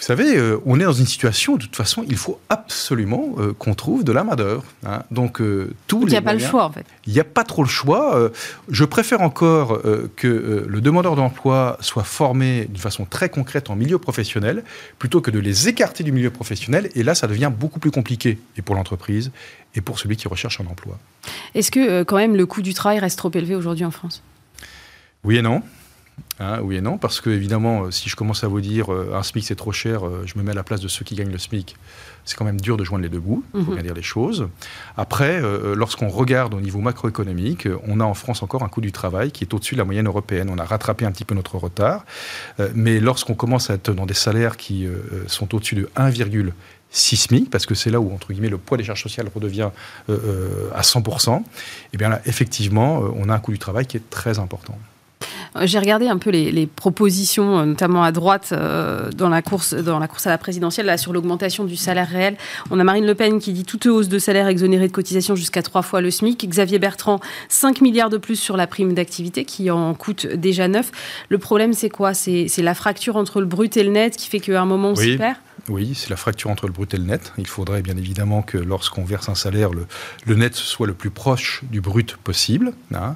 Vous savez, euh, on est dans une situation, de toute façon, il faut absolument euh, qu'on trouve de la main-d'œuvre. hein. Donc, euh, tous Il n'y a pas le choix, en fait. Il n'y a pas trop le choix. Euh, je préfère encore que le demandeur d'emploi soit formé d'une façon très concrète en milieu professionnel, plutôt que de les écarter du milieu professionnel. Et là, ça devient beaucoup plus compliqué, et pour l'entreprise, et pour celui qui recherche un emploi. Est-ce que, quand même, le coût du travail reste trop élevé aujourd'hui en France? Oui et non. Hein, oui et non, parce que évidemment, euh, si je commence à vous dire euh, un SMIC c'est trop cher, euh, je me mets à la place de ceux qui gagnent le SMIC. C'est quand même dur de joindre les deux bouts, il faut Mhm. bien dire les choses. Après, euh, lorsqu'on regarde au niveau macroéconomique, on a en France encore un coût du travail qui est au-dessus de la moyenne européenne. On a rattrapé un petit peu notre retard, mais lorsqu'on commence à être dans des salaires qui sont au-dessus de 1,6 SMIC, parce que c'est là où, entre guillemets, le poids des charges sociales redevient à 100%, et bien là, effectivement, on a un coût du travail qui est très important. Euh, J'ai regardé un peu les, les propositions, euh, notamment à droite, euh, dans, la course, dans la course à la présidentielle, là, sur l'augmentation du salaire réel. On a Marine Le Pen qui dit toute hausse de salaire exonérée de cotisation jusqu'à trois fois le SMIC. Xavier Bertrand, 5 milliards de plus sur la prime d'activité, qui en coûte déjà 9. Le problème, c'est quoi? C'est c'est la fracture entre le brut et le net qui fait qu'à un moment, on Oui. s'y perd? Oui, c'est la fracture entre le brut et le net. Il faudrait bien évidemment que lorsqu'on verse un salaire, le, net soit le plus proche du brut possible. Hein.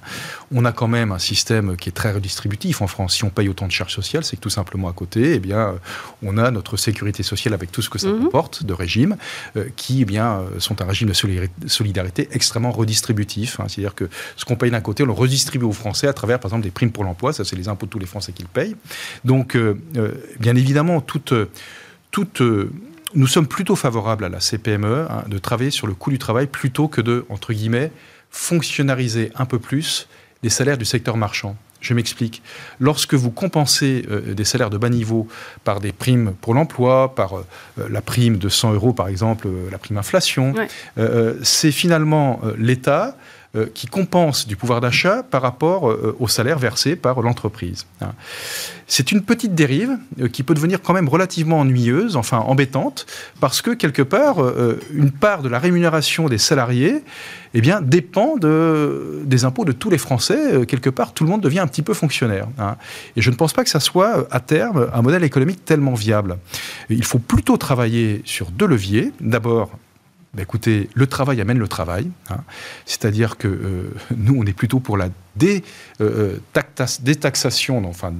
On a quand même un système qui est très redistributif en France. Si on paye autant de charges sociales, c'est que tout simplement à côté, eh bien, on a notre sécurité sociale avec tout ce que ça mhm. comporte de régime, euh, qui eh bien, euh, sont un régime de solidarité extrêmement redistributif. Hein. C'est-à-dire que ce qu'on paye d'un côté, on le redistribue aux Français à travers, par exemple, des primes pour l'emploi. Ça, c'est les impôts de tous les Français qui le payent. Donc, euh, bien évidemment, toute euh, nous sommes plutôt favorables à la CPME hein, de travailler sur le coût du travail plutôt que de, entre guillemets, fonctionnariser un peu plus les salaires du secteur marchand. Je m'explique. Lorsque vous compensez euh, des salaires de bas niveau par des primes pour l'emploi, par euh, la prime de 100 euros par exemple, la prime inflation, c'est finalement l'État euh, qui compense du pouvoir d'achat par rapport euh, au salaire versé par l'entreprise. Hein. C'est une petite dérive euh, qui peut devenir quand même relativement ennuyeuse, enfin embêtante, parce que quelque part, une part de la rémunération des salariés eh bien, dépend de, des impôts de tous les Français. Quelque part, tout le monde devient un petit peu fonctionnaire. Hein. Et je ne pense pas que ça soit, à terme, un modèle économique tellement viable. Il faut plutôt travailler sur deux leviers. D'abord, bah, écoutez, le travail amène le travail. Hein. C'est-à-dire que euh, nous, on est plutôt pour la dé, euh, euh, détaxation, enfin,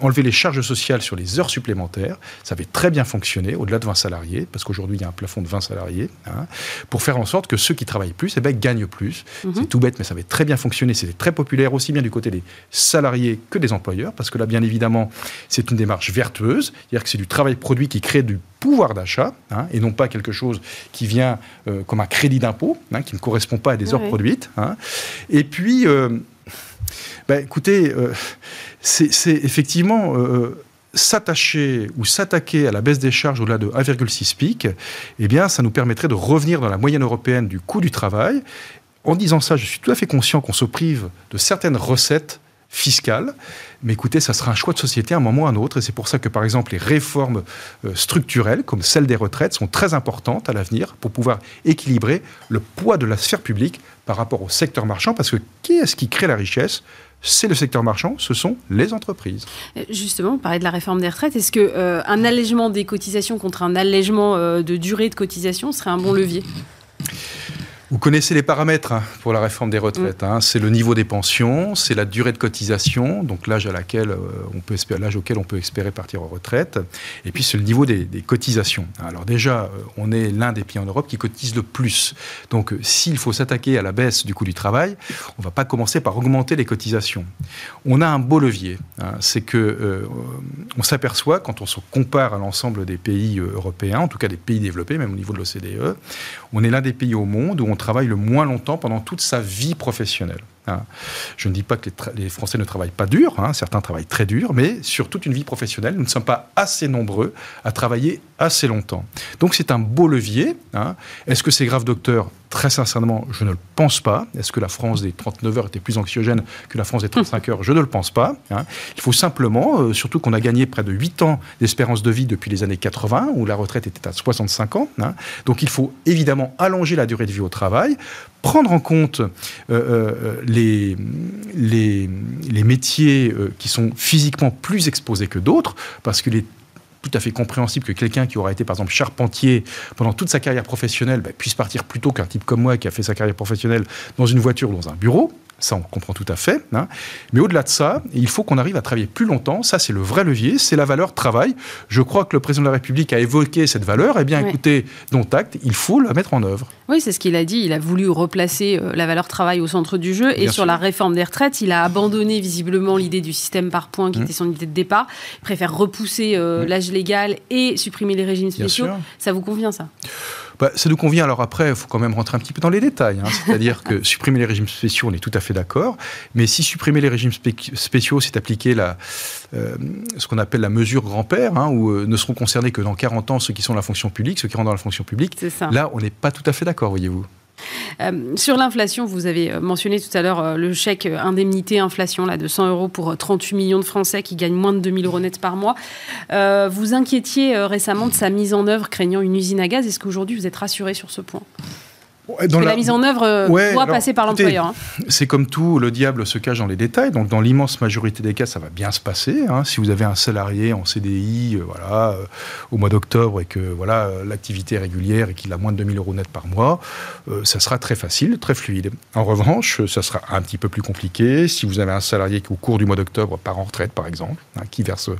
enlever les charges sociales sur les heures supplémentaires. Ça avait très bien fonctionné, au-delà de 20 salariés, parce qu'aujourd'hui, il y a un plafond de 20 salariés, hein, pour faire en sorte que ceux qui travaillent plus eh ben, gagnent plus. Mhm. C'est tout bête, mais ça avait très bien fonctionné. C'était très populaire, aussi bien du côté des salariés que des employeurs, parce que là, bien évidemment, c'est une démarche vertueuse, c'est-à-dire que c'est du travail produit qui crée du pouvoir d'achat, hein, et non pas quelque chose qui vient euh, comme un crédit d'impôt, hein, qui ne correspond pas à des heures produites. Hein. Et puis, euh, ben, écoutez, euh, c'est effectivement s'attacher ou s'attaquer à la baisse des charges au-delà de 1,6 pic, eh bien, ça nous permettrait de revenir dans la moyenne européenne du coût du travail. En disant ça, je suis tout à fait conscient qu'on se prive de certaines recettes fiscale. Mais écoutez, ça sera un choix de société à un moment ou à un autre. Et c'est pour ça que, par exemple, les réformes euh, structurelles, comme celle des retraites, sont très importantes à l'avenir pour pouvoir équilibrer le poids de la sphère publique par rapport au secteur marchand. Parce que qui est-ce qui crée la richesse? C'est le secteur marchand, ce sont les entreprises. Euh, justement, on parlait de la réforme des retraites. Est-ce qu'un euh, allègement des cotisations contre un allègement de durée de cotisation serait un bon levier? Vous connaissez les paramètres hein, pour la réforme des retraites. Hein. C'est le niveau des pensions, c'est la durée de cotisation, donc l'âge à laquelle euh, on peut espérer, l'âge auquel on peut espérer partir en retraite, et puis c'est le niveau des, cotisations. Alors déjà, euh, on est l'un des pays en Europe qui cotise le plus. Donc euh, s'il faut s'attaquer à la baisse du coût du travail, on ne va pas commencer par augmenter les cotisations. On a un beau levier, hein. c'est que on s'aperçoit quand on se compare à l'ensemble des pays européens, en tout cas des pays développés, même au niveau de l'OCDE, on est l'un des pays au monde où on travaille le moins longtemps pendant toute sa vie professionnelle. Hein. Je ne dis pas que les, Français ne travaillent pas dur, hein. certains travaillent très dur, mais sur toute une vie professionnelle, nous ne sommes pas assez nombreux à travailler assez longtemps. Donc c'est un beau levier. Hein. Est-ce que c'est grave, docteur? Très sincèrement, je ne le pense pas. Est-ce que la France des 39 heures était plus anxiogène que la France des 35 heures? Je ne le pense pas. Il faut simplement, euh, surtout qu'on a gagné près de 8 ans d'espérance de vie depuis les années 80, où la retraite était à 65 ans. Donc il faut évidemment allonger la durée de vie au travail prendre en compte euh, euh, les, les, métiers euh, qui sont physiquement plus exposés que d'autres, parce qu'il est tout à fait compréhensible que quelqu'un qui aura été par exemple charpentier pendant toute sa carrière professionnelle bah, puisse partir plutôt qu'un type comme moi qui a fait sa carrière professionnelle dans une voiture ou dans un bureau. Ça, on comprend tout à fait. Hein. Mais au-delà de ça, il faut qu'on arrive à travailler plus longtemps. Ça, c'est le vrai levier, c'est la valeur travail. Je crois que le président de la République a évoqué cette valeur. Eh bien, écoutez, dont acte, il faut la mettre en œuvre. Oui, c'est ce qu'il a dit. Il a voulu replacer euh, la valeur travail au centre du jeu. et sur la réforme des retraites, il a abandonné visiblement l'idée du système par points qui mmh. était son idée de départ. Il préfère repousser euh, mmh. l'âge légal et supprimer les régimes spéciaux. Ça vous convient, ça? Bah, ça nous convient. Alors après, il faut quand même rentrer un petit peu dans les détails. Hein. C'est-à-dire que supprimer les régimes spéciaux, on est tout à fait d'accord. Mais si supprimer les régimes spéciaux, c'est appliquer la, euh, ce qu'on appelle la mesure grand-père, hein, où euh, ne seront concernés que dans 40 ans ceux qui sont dans la fonction publique, ceux qui rentrent dans la fonction publique, là, on n'est pas tout à fait d'accord, voyez-vous. Euh, sur l'inflation, vous avez euh, mentionné tout à l'heure euh, le chèque indemnité inflation là, de 100 euros pour 38 millions de Français qui gagnent moins de 2000 euros net par mois. vous inquiétiez récemment de sa mise en œuvre craignant une usine à gaz. Est-ce qu'aujourd'hui vous êtes rassuré sur ce point? Dans la, mise en œuvre euh, doit passer par l'employeur. Hein. C'est comme tout, le diable se cache dans les détails. Donc, dans l'immense majorité des cas, ça va bien se passer. Hein. Si vous avez un salarié en CDI, euh, voilà, euh, au mois d'octobre et que voilà l'activité est régulière et qu'il a moins de 2000 euros net par mois, ça sera très facile, très fluide. En revanche, ça sera un petit peu plus compliqué si vous avez un salarié qui, au cours du mois d'octobre, part en retraite, par exemple, hein, qui verse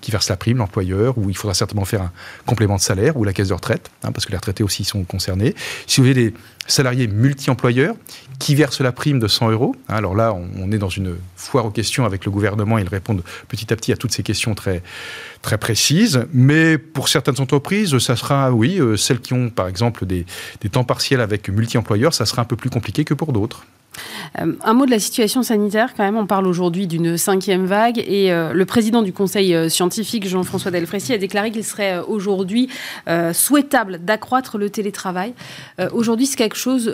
qui verse la prime, l'employeur, où il faudra certainement faire un complément de salaire ou la caisse de retraite, parce que les retraités aussi sont concernés. Si vous avez des salariés multi-employeurs qui versent la prime de 100 euros. Alors là, on est dans une foire aux questions avec le gouvernement. Ils répondent petit à petit à toutes ces questions très, très précises. Mais pour certaines entreprises, ça sera, oui, euh, celles qui ont par exemple des, des temps partiels avec multi-employeurs, ça sera un peu plus compliqué que pour d'autres. Euh, un mot de la situation sanitaire, quand même. On parle aujourd'hui d'une cinquième vague et euh, le président du conseil euh, scientifique, Jean-François Delfrécy, a déclaré qu'il serait aujourd'hui souhaitable d'accroître le télétravail. aujourd'hui, c'est quelque chose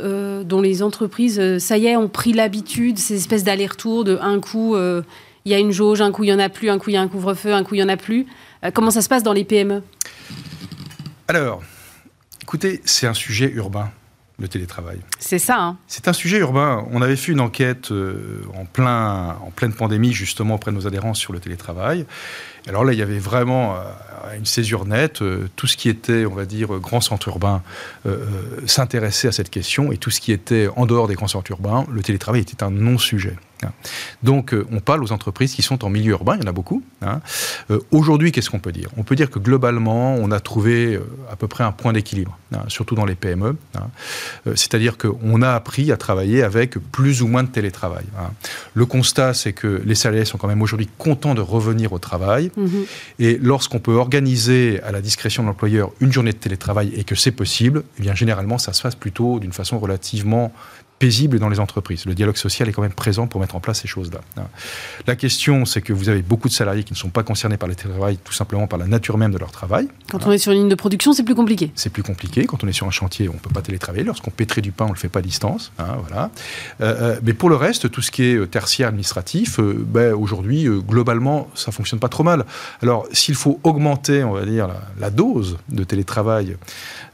dont les entreprises, ça y est, ont pris l'habitude, ces espèces d'allers-retours de un coup, il y a une jauge, un coup, il n'y en a plus, un coup, il y a un couvre-feu, un coup, il n'y en a plus. comment ça se passe dans les PME Alors, écoutez, c'est un sujet urbain le télétravail. C'est ça. Hein. C'est un sujet urbain. On avait fait une enquête euh, en, plein, en pleine pandémie, justement, auprès de nos adhérents sur le télétravail. Alors là, il y avait vraiment euh, une césure nette. Euh, tout ce qui était, on va dire, grand centre urbain s'intéressait à cette question. Et tout ce qui était en dehors des grands centres urbains, le télétravail était un non-sujet. Hein. Donc, euh, on parle aux entreprises qui sont en milieu urbain, il y en a beaucoup. Hein. Euh, aujourd'hui, qu'est-ce qu'on peut dire? On peut dire que globalement, on a trouvé euh, à peu près un point d'équilibre, hein, surtout dans les PME. C'est-à-dire qu'on a appris à travailler avec plus ou moins de télétravail. Le constat, c'est que les salariés sont quand même aujourd'hui contents de revenir au travail. Et lorsqu'on peut organiser à la discrétion de l'employeur une journée de télétravail et que c'est possible, eh bien, généralement, ça se passe plutôt d'une façon relativement paisible dans les entreprises. Le dialogue social est quand même présent pour mettre en place ces choses-là. La question, c'est que vous avez beaucoup de salariés qui ne sont pas concernés par le télétravail, tout simplement par la nature même de leur travail. Quand on est sur une ligne de production, c'est plus compliqué. C'est plus compliqué. Quand on est sur un chantier, on ne peut pas télétravailler. Lorsqu'on pétrit du pain, on ne le fait pas à distance. Hein, voilà. Euh, euh, mais pour le reste, tout ce qui est euh, tertiaire administratif, ben, aujourd'hui, globalement, ça fonctionne pas trop mal. Alors, s'il faut augmenter, on va dire, la, dose de télétravail,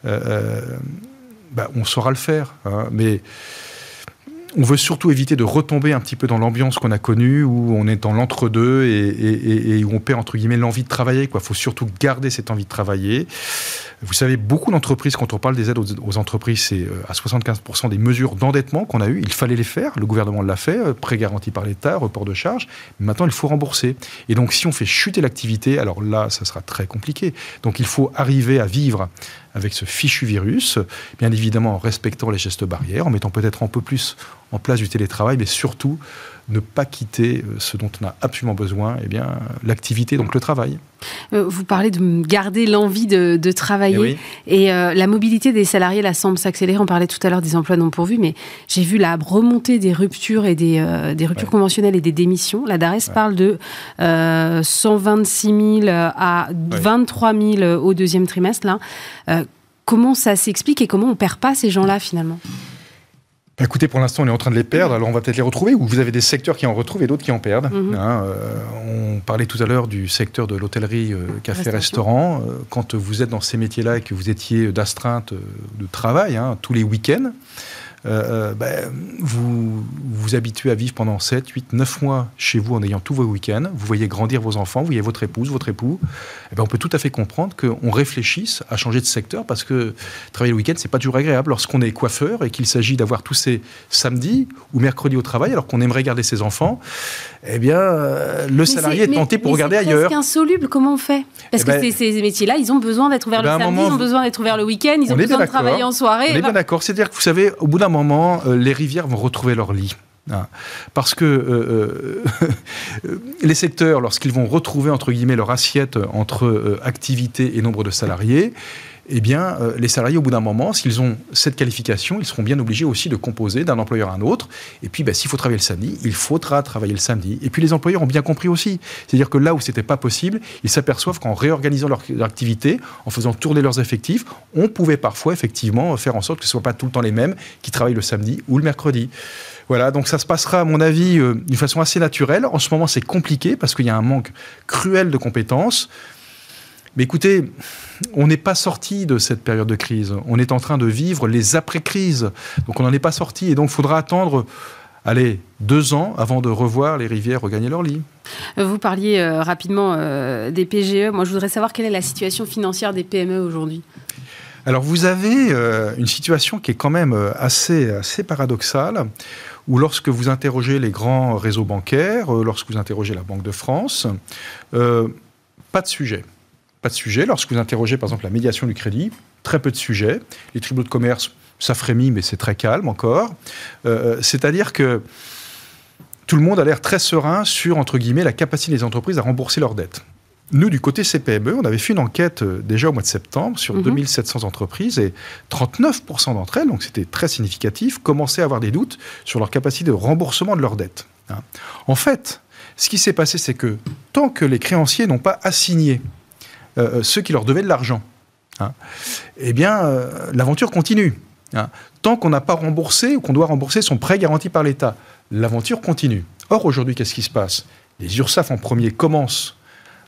ben, on saura le faire. Hein, mais on veut surtout éviter de retomber un petit peu dans l'ambiance qu'on a connue, où on est dans l'entre-deux et, où on perd, entre guillemets, l'envie de travailler. Il faut surtout garder cette envie de travailler. Vous savez, beaucoup d'entreprises, quand on parle des aides aux, entreprises, c'est euh, à 75% des mesures d'endettement qu'on a eues. Il fallait les faire. Le gouvernement l'a fait, euh, prêt garanti par l'État, report de charges. Maintenant, il faut rembourser. Et donc, si on fait chuter l'activité, alors là, ça sera très compliqué. Donc, il faut arriver à vivre avec ce fichu virus, bien évidemment en respectant les gestes barrières, en mettant peut-être un peu plus en place du télétravail, mais surtout ne pas quitter euh, ce dont on a absolument besoin, eh bien l'activité, donc le travail. Euh, vous parlez de garder l'envie de, travailler eh et, euh, la mobilité des salariés là semble s'accélérer. On parlait tout à l'heure des emplois non pourvus, mais j'ai vu la remontée des ruptures et des, ruptures conventionnelles et des démissions. La DARES parle de 126 000 à 23 000 au deuxième trimestre. Là. comment ça s'explique et comment on perd pas ces gens-là finalement? Bah, écoutez, pour l'instant, on est en train de les perdre, alors on va peut-être les retrouver, ou vous avez des secteurs qui en retrouvent et d'autres qui en perdent. Mhm. Hein, euh, on parlait tout à l'heure du secteur de l'hôtellerie, euh, café-restaurant. Euh, quand vous êtes dans ces métiers-là et que vous étiez d'astreinte de travail hein, tous les week-ends, euh, euh, ben, vous vous habituez à vivre pendant 7, 8, 9 mois chez vous en ayant tous vos week-ends, vous voyez grandir vos enfants, vous voyez votre épouse, votre époux, eh ben, on peut tout à fait comprendre qu'on réfléchisse à changer de secteur parce que travailler le week-end, c'est pas toujours agréable. Lorsqu'on est coiffeur et qu'il s'agit d'avoir tous ces samedis ou mercredis au travail alors qu'on aimerait garder ses enfants, eh bien, euh, le salarié est, tenté pour regarder ailleurs. C'est insoluble, comment on fait? Parce eh que ben, ces, métiers-là, ils ont besoin d'être ouverts le samedi, ils ont besoin d'être ouverts le week-end, ils ont besoin de travailler en soirée. On est bien d'accord. C'est-à-dire que vous savez, au bout d'un moment, euh, les rivières vont retrouver leur lit. Hein. Parce que euh, euh, les secteurs, lorsqu'ils vont retrouver entre guillemets leur assiette entre activité et nombre de salariés, eh bien, euh, les salariés, au bout d'un moment, s'ils ont cette qualification, ils seront bien obligés aussi de composer d'un employeur à un autre. Et puis, bah, s'il faut travailler le samedi, il faudra travailler le samedi. Et puis, les employeurs ont bien compris aussi. C'est-à-dire que là où c'était pas possible, ils s'aperçoivent qu'en réorganisant leur, activité, en faisant tourner leurs effectifs, on pouvait parfois, effectivement, faire en sorte que ce ne soit pas tout le temps les mêmes qui travaillent le samedi ou le mercredi. Voilà, donc ça se passera, à mon avis, euh, d'une façon assez naturelle. En ce moment, c'est compliqué parce qu'il y a un manque cruel de compétences. Mais écoutez, on n'est pas sorti de cette période de crise. On est en train de vivre les après-crises. Donc on n'en est pas sorti. Et donc il faudra attendre, allez, deux ans avant de revoir les rivières regagner leur lit. Vous parliez euh, rapidement euh, des PGE. Moi, je voudrais savoir quelle est la situation financière des PME aujourd'hui. Alors vous avez euh, une situation qui est quand même assez, assez paradoxale, où lorsque vous interrogez les grands réseaux bancaires, lorsque vous interrogez la Banque de France, pas de sujet. Pas de sujet. Lorsque vous interrogez par exemple la médiation du crédit, très peu de sujets. Les tribunaux de commerce, ça frémit, mais c'est très calme encore. C'est-à-dire que tout le monde a l'air très serein sur, entre guillemets, la capacité des entreprises à rembourser leurs dettes. Nous, du côté CPME, on avait fait une enquête euh, déjà au mois de septembre sur 2700 mhm. entreprises et 39% d'entre elles, donc c'était très significatif, commençaient à avoir des doutes sur leur capacité de remboursement de leurs dettes. Hein. En fait, ce qui s'est passé, c'est que tant que les créanciers n'ont pas assigné euh, euh, ceux qui leur devaient de l'argent, hein, eh bien, l'aventure continue. Hein. Tant qu'on n'a pas remboursé ou qu'on doit rembourser son prêt garanti par l'État, l'aventure continue. Or, aujourd'hui, qu'est-ce qui se passe? Les URSAF en premier commencent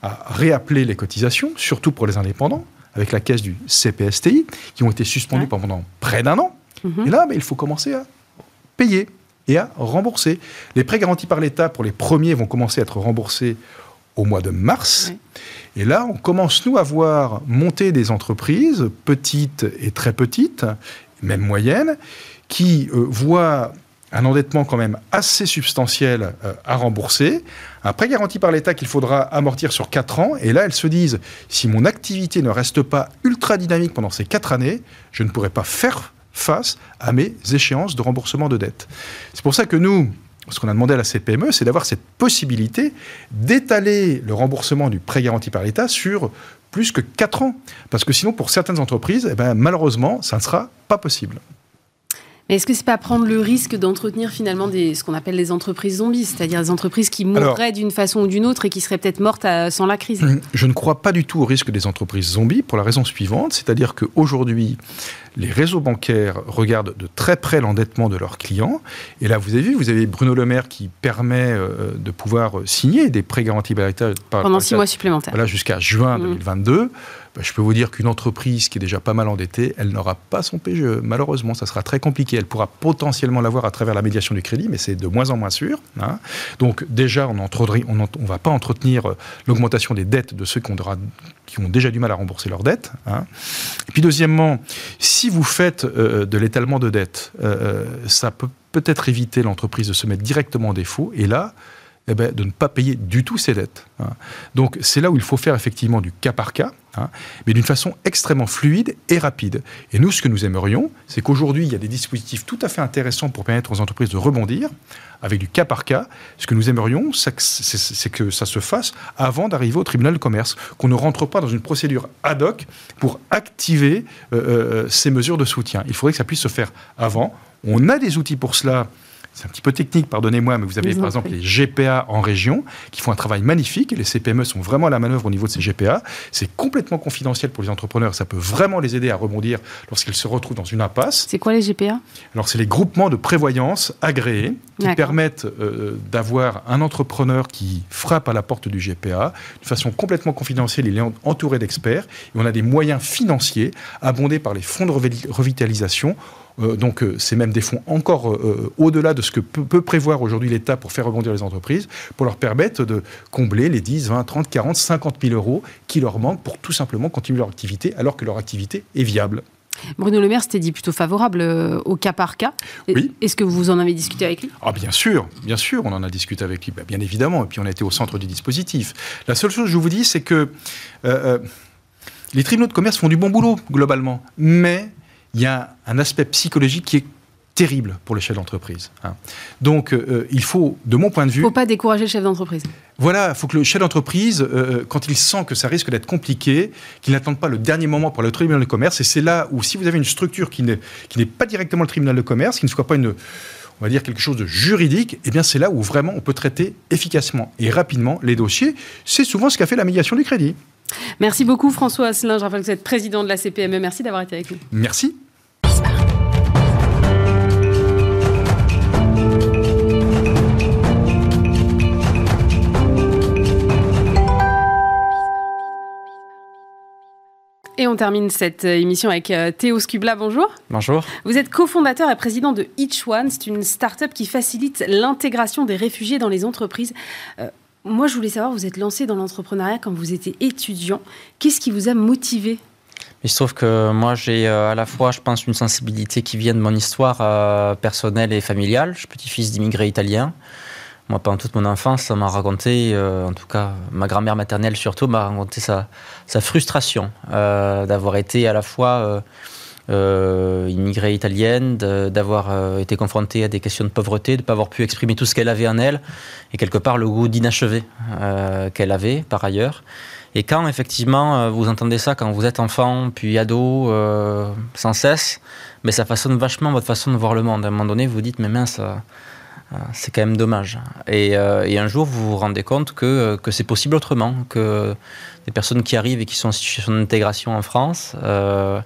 à réappeler les cotisations, surtout pour les indépendants, avec la caisse du CPSTI, qui ont été suspendues pendant près d'un an. Mhm. Et là, il faut commencer à payer et à rembourser. Les prêts garantis par l'État, pour les premiers, vont commencer à être remboursés au mois de mars. Et là, on commence, nous, à voir monter des entreprises, petites et très petites, même moyennes, qui euh, voient un endettement quand même assez substantiel euh, à rembourser, un prêt garanti par l'État qu'il faudra amortir sur 4 ans, et là elles se disent, si mon activité ne reste pas ultra dynamique pendant ces 4 années, je ne pourrai pas faire face à mes échéances de remboursement de dette. C'est pour ça que nous, ce qu'on a demandé à la CPME, c'est d'avoir cette possibilité d'étaler le remboursement du prêt garanti par l'État sur plus que 4 ans. Parce que sinon, pour certaines entreprises, eh ben, malheureusement, ça ne sera pas possible est-ce que c'est pas prendre le risque d'entretenir finalement des, ce qu'on appelle les entreprises zombies, c'est-à-dire des entreprises qui mourraient d'une façon ou d'une autre et qui seraient peut-être mortes sans la crise? Je ne crois pas du tout au risque des entreprises zombies pour la raison suivante, c'est-à-dire qu'aujourd'hui, les réseaux bancaires regardent de très près l'endettement de leurs clients. Et là, vous avez vu, vous avez Bruno Le Maire qui permet euh, de pouvoir signer des prêts garantis par l'État pendant six mois supplémentaires. Voilà, jusqu'à juin 2022. Bah, je peux vous dire qu'une entreprise qui est déjà pas mal endettée, elle n'aura pas son PGE. Malheureusement, ça sera très compliqué. Elle pourra potentiellement l'avoir à travers la médiation du crédit, mais c'est de moins en moins sûr. Hein. Donc déjà, on ne va pas entretenir euh, l'augmentation des dettes de ceux qui ont, déjà du mal à rembourser leurs dettes. Hein. Et puis deuxièmement, si vous faites euh, de l'étalement de dettes, euh, ça peut peut-être éviter l'entreprise de se mettre directement en défaut. Et là, eh ben, de ne pas payer du tout ses dettes. Hein. Donc c'est là où il faut faire effectivement du cas par cas, hein, mais d'une façon extrêmement fluide et rapide. Et nous, ce que nous aimerions, c'est qu'aujourd'hui, il y a des dispositifs tout à fait intéressants pour permettre aux entreprises de rebondir avec du cas par cas. Ce que nous aimerions, c'est que, ça se fasse avant d'arriver au tribunal de commerce, qu'on ne rentre pas dans une procédure ad hoc pour activer euh, euh, ces mesures de soutien. Il faudrait que ça puisse se faire avant. On a des outils pour cela c'est un petit peu technique, pardonnez-moi, mais vous avez par exemple les GPA en région qui font un travail magnifique et les CPME sont vraiment à la manœuvre au niveau de ces GPA. C'est complètement confidentiel pour les entrepreneurs, ça peut vraiment les aider à rebondir lorsqu'ils se retrouvent dans une impasse. C'est quoi les GPA Alors, c'est les groupements de prévoyance agréés qui permettent euh, d'avoir un entrepreneur qui frappe à la porte du GPA de façon complètement confidentielle. Il est entouré d'experts et on a des moyens financiers abondés par les fonds de revitalisation donc euh, c'est même des fonds encore euh, au-delà de ce que peut, prévoir aujourd'hui l'État pour faire rebondir les entreprises, pour leur permettre de combler les 10, 20, 30, 40, 50 000 euros qui leur manquent pour tout simplement continuer leur activité alors que leur activité est viable. Bruno Le Maire s'était dit plutôt favorable au cas par cas. Oui. Est-ce que vous en avez discuté avec lui? Ah bien sûr, bien sûr, on en a discuté avec lui, bah, bien évidemment, et puis on a été au centre du dispositif. La seule chose que je vous dis, c'est que les tribunaux de commerce font du bon boulot, globalement, mais il y a un aspect psychologique qui est terrible pour le chef d'entreprise. Hein. Donc, euh, il faut, de mon point de vue... Il ne faut pas décourager le chef d'entreprise. Voilà, il faut que le chef d'entreprise, euh, quand il sent que ça risque d'être compliqué, qu'il n'attende pas le dernier moment pour le tribunal de commerce. Et c'est là où, si vous avez une structure qui n'est pas directement le tribunal de commerce, qui ne soit pas une on va dire quelque chose de juridique, eh bien c'est là où vraiment on peut traiter efficacement et rapidement les dossiers. C'est souvent ce qu'a fait la médiation du crédit. Merci beaucoup François Asselin. Je rappelle que vous êtes président de la CPME. Merci d'avoir été avec nous. Merci. Et on termine cette émission avec euh, Théo Scubla. Bonjour. Bonjour. Vous êtes cofondateur et président de Each One. C'est une start-up qui facilite l'intégration des réfugiés dans les entreprises. Euh, moi, je voulais savoir, vous êtes lancé dans l'entrepreneuriat quand vous étiez étudiant. Qu'est-ce qui vous a motivé? Il se trouve que moi, j'ai à la fois, je pense, une sensibilité qui vient de mon histoire personnelle et familiale. Je suis petit-fils d'immigrés italiens. Moi, pendant toute mon enfance, ça m'a raconté, euh, en tout cas, ma grand-mère maternelle surtout, m'a raconté sa, frustration euh, d'avoir été à la fois euh, immigrée italienne, d'avoir été confrontée à des questions de pauvreté, de ne pas avoir pu exprimer tout ce qu'elle avait en elle, et quelque part le goût d'inachevé qu'elle avait par ailleurs. Et quand effectivement vous entendez ça, quand vous êtes enfant, puis ado, sans cesse, mais ça façonne vachement votre façon de voir le monde. À un moment donné, vous vous dites, mais mince, c'est quand même dommage. Euh, et, un jour, vous vous rendez compte que, euh, c'est possible autrement, que des personnes qui arrivent et qui sont en situation d'intégration en France euh,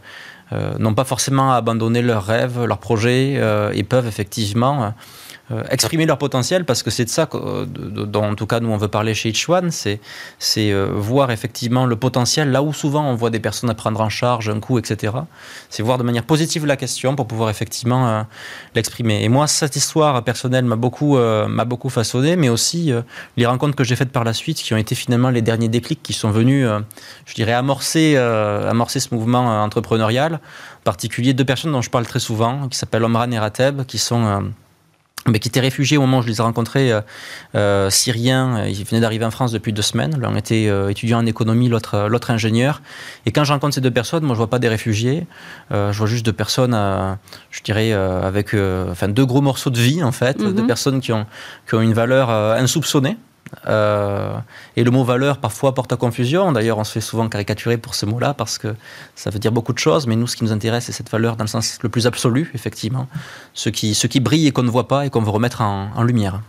n'ont pas forcément à abandonner leurs rêves, leurs projets, et peuvent effectivement euh, exprimer leur potentiel parce que c'est de ça euh, dont en tout cas nous on veut parler chez Each One, c'est euh, voir effectivement le potentiel là où souvent on voit des personnes à prendre en charge un coup, etc. C'est voir de manière positive la question pour pouvoir effectivement l'exprimer. Et moi cette histoire personnelle m'a beaucoup m'a beaucoup façonné, mais aussi les rencontres que j'ai faites par la suite qui ont été finalement les derniers déclics qui sont venus, je dirais amorcer amorcer ce mouvement entrepreneurial. En particulier deux personnes dont je parle très souvent, qui s'appellent Omran et Rateb, qui sont mais qui étaient réfugiés au moment où je les ai rencontrés, euh, euh syriens. Euh, ils venaient d'arriver en France depuis deux semaines. L'un était euh, étudiant en économie, l'autre l'autre ingénieur. Et quand je rencontre ces deux personnes, moi je vois pas des réfugiés. je vois juste deux personnes, je dirais, avec enfin deux gros morceaux de vie en fait, mm deux personnes qui ont qui ont une valeur insoupçonnée. Euh, et le mot valeur parfois porte à confusion. D'ailleurs, on se fait souvent caricaturer pour ce mot-là parce que ça veut dire beaucoup de choses. Mais nous, ce qui nous intéresse, c'est cette valeur dans le sens le plus absolu, effectivement. Ce qui, ce qui brille et qu'on ne voit pas et qu'on veut remettre en, lumière.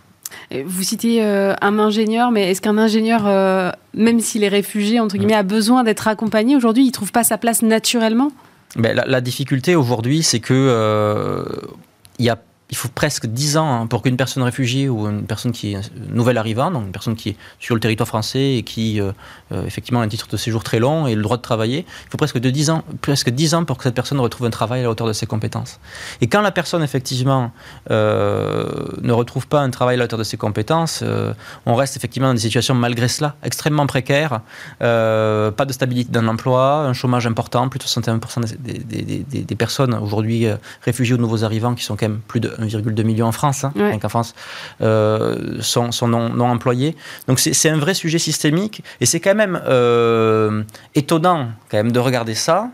Vous citez euh, un ingénieur, mais est-ce qu'un ingénieur, euh, même s'il est réfugié, entre guillemets, a besoin d'être accompagné aujourd'hui? Il ne trouve pas sa place naturellement? Ben, la, la, difficulté aujourd'hui, c'est que il y a il faut presque 10 ans hein, pour qu'une personne réfugiée ou une personne qui est nouvelle arrivant, donc une personne qui est sur le territoire français et qui euh, euh, effectivement a un titre de séjour très long et le droit de travailler, il faut presque de 10 ans, presque 10 ans pour que cette personne retrouve un travail à la hauteur de ses compétences. Et quand la personne effectivement euh, ne retrouve pas un travail à la hauteur de ses compétences, on reste effectivement dans des situations malgré cela extrêmement précaires, pas de stabilité dans l'emploi, un chômage important, plus de 61% des, des, des personnes aujourd'hui réfugiées ou nouveaux arrivants qui sont quand même plus de 1,2 million en France, hein, en France, euh, sont, non, employés. Donc c'est un vrai sujet systémique et c'est quand même euh, étonnant quand même de regarder ça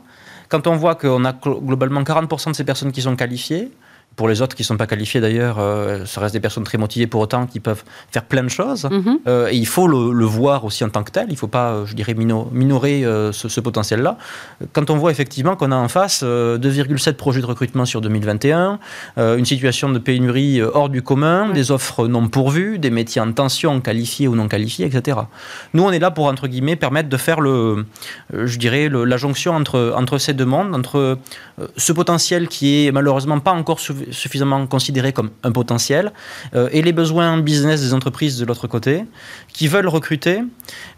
quand on voit qu'on a globalement 40% de ces personnes qui sont qualifiées, pour les autres qui ne sont pas qualifiés d'ailleurs, euh, ça reste des personnes très motivées pour autant qui peuvent faire plein de choses. Mhm. Euh, et il faut le, voir aussi en tant que tel. Il ne faut pas, euh, je dirais, minorer ce, potentiel-là. Quand on voit effectivement qu'on a en face 2,7 projets de recrutement sur 2021, une situation de pénurie hors du commun, des offres non pourvues, des métiers en tension, qualifiés ou non qualifiés, etc. Nous, on est là pour, entre guillemets, permettre de faire, le, je dirais, la jonction entre, entre ces deux mondes, entre ce potentiel qui est malheureusement pas encore suffisamment considéré comme un potentiel, euh, et les besoins business des entreprises de l'autre côté, qui veulent recruter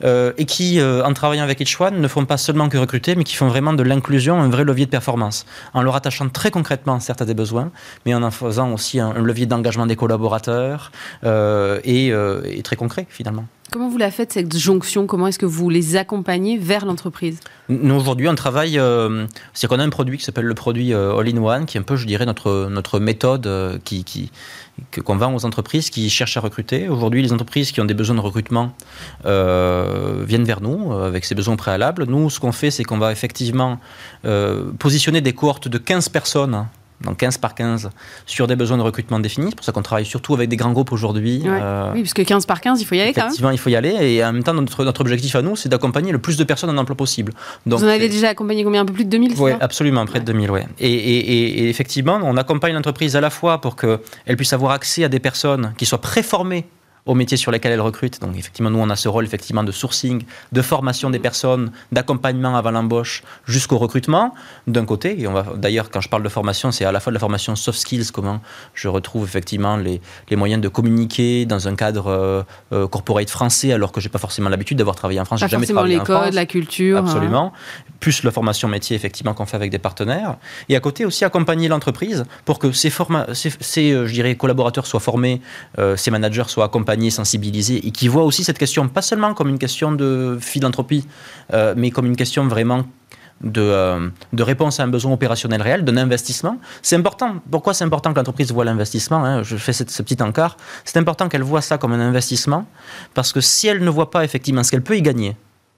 euh, et qui, euh, en travaillant avec Each One, ne font pas seulement que recruter, mais qui font vraiment de l'inclusion un vrai levier de performance, en leur attachant très concrètement certes à des besoins, mais en en faisant aussi un, levier d'engagement des collaborateurs et, et très concret finalement. Comment vous la faites cette jonction? Comment est-ce que vous les accompagnez vers l'entreprise? Nous aujourd'hui on travaille, euh, c'est qu'on a un produit qui s'appelle le produit euh, All-in-One, qui est un peu, je dirais, notre notre méthode euh, qui, qui qu'on vend aux entreprises qui cherchent à recruter. Aujourd'hui, les entreprises qui ont des besoins de recrutement viennent vers nous avec ces besoins préalables. Nous, ce qu'on fait, c'est qu'on va effectivement positionner des cohortes de 15 personnes donc 15 par 15, sur des besoins de recrutement définis. C'est pour ça qu'on travaille surtout avec des grands groupes aujourd'hui. Euh, oui, parce que 15 par 15, il faut y aller quand même. Effectivement, il faut y aller. Et en même temps, notre, notre objectif à nous, c'est d'accompagner le plus de personnes en emploi possible. Donc, Vous en avez déjà accompagné combien? Un peu plus de 2000 Oui, absolument, près de 2000, oui. Et, et, et, effectivement, on accompagne l'entreprise à la fois pour qu'elle puisse avoir accès à des personnes qui soient préformées aux métiers sur lesquels elle recrute. Donc effectivement, nous, on a ce rôle effectivement de sourcing, de formation des personnes, d'accompagnement avant l'embauche jusqu'au recrutement, d'un côté. Et on va d'ailleurs, quand je parle de formation, c'est à la fois de la formation soft skills, comment je retrouve effectivement les, les moyens de communiquer dans un cadre euh, euh, corporate français, alors que j'ai pas forcément l'habitude d'avoir travaillé en France. Pas jamais forcément les codes, la culture. Absolument. Plus la formation métier effectivement qu'on fait avec des partenaires. Et à côté aussi accompagner l'entreprise pour que ces, ces, je dirais, collaborateurs soient formés, ces managers soient accompagnés, sensibilisés et qui voient aussi cette question pas seulement comme une question de philanthropie, mais comme une question vraiment de, euh, de, réponse à un besoin opérationnel réel, d'un investissement. C'est important. Pourquoi c'est important que l'entreprise voit l'investissement hein? Je fais ce petit encart. C'est important qu'elle voit ça comme un investissement, parce que si elle ne voit pas effectivement ce qu'elle peut y gagner,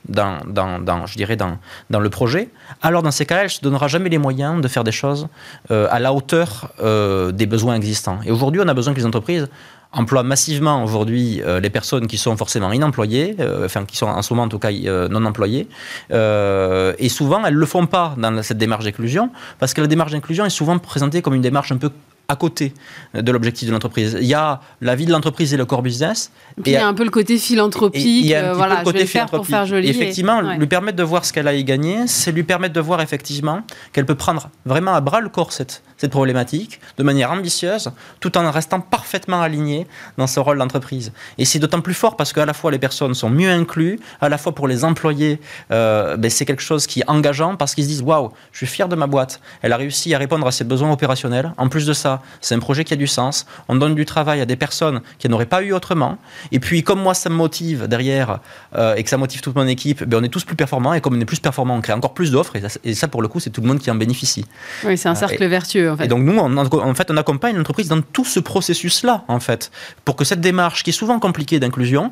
dans, je dirais dans, dans le projet, alors dans ces cas-là, elle ne se donnera jamais les moyens de faire des choses euh, à la hauteur euh, des besoins existants. Et aujourd'hui, on a besoin que les entreprises emploient massivement aujourd'hui euh, les personnes qui sont forcément inemployées, enfin qui sont en ce moment en tout cas non employées, et souvent elles ne le font pas dans cette démarche d'inclusion, parce que la démarche d'inclusion est souvent présentée comme une démarche un peu à côté de l'objectif de l'entreprise. Il y a la vie de l'entreprise et le core business. Et il y a un peu le côté philanthropique. Il y a un voilà, le côté faire pour faire joli. effectivement, lui permettre de voir ce qu'elle a y gagné, c'est lui permettre de voir effectivement qu'elle peut prendre vraiment à bras le corps cette, cette problématique de manière ambitieuse, tout en restant parfaitement alignée dans ce rôle d'entreprise. Et c'est d'autant plus fort parce qu'à la fois les personnes sont mieux incluses, à la fois pour les employés, euh, ben c'est quelque chose qui est engageant parce qu'ils se disent waouh, je suis fier de ma boîte. Elle a réussi à répondre à ses besoins opérationnels. En plus de ça, c'est un projet qui a du sens. On donne du travail à des personnes qui n'auraient pas eu autrement. Et puis, comme moi, ça me motive derrière euh, et que ça motive toute mon équipe, ben, on est tous plus performants. Et comme on est plus performants, on crée encore plus d'offres. Et, ça, pour le coup, c'est tout le monde qui en bénéficie. Oui, c'est un cercle euh, vertueux. En fait. Et donc, nous, on, en fait, on accompagne l'entreprise dans tout ce processus-là, en fait, pour que cette démarche, qui est souvent compliquée d'inclusion,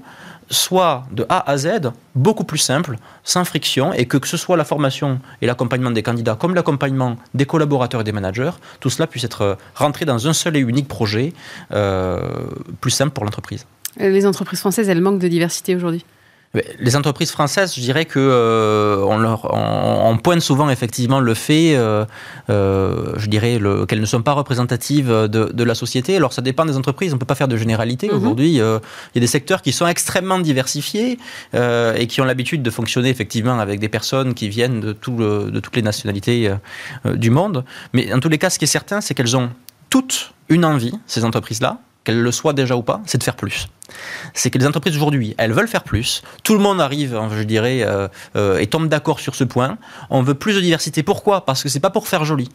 soit de A à Z beaucoup plus simple, sans friction, et que, ce soit la formation et l'accompagnement des candidats comme l'accompagnement des collaborateurs et des managers, tout cela puisse être rentré dans un seul et unique projet euh, plus simple pour l'entreprise. Les entreprises françaises, elles manquent de diversité aujourd'hui les entreprises françaises, je dirais que euh, on, leur, on, pointe souvent effectivement le fait, euh, euh, je dirais, qu'elles ne sont pas représentatives de, de, la société. Alors ça dépend des entreprises, on ne peut pas faire de généralité. Mhm. Aujourd'hui, il y a des secteurs qui sont extrêmement diversifiés et qui ont l'habitude de fonctionner effectivement avec des personnes qui viennent de, tout de toutes les nationalités du monde. Mais en tous les cas, ce qui est certain, c'est qu'elles ont toutes une envie, ces entreprises-là, qu'elles le soient déjà ou pas, c'est de faire plus. C'est que les entreprises aujourd'hui, elles veulent faire plus. Tout le monde arrive, hein, je dirais, euh, euh, et tombe d'accord sur ce point. On veut plus de diversité. Pourquoi? Parce que c'est pas pour faire joli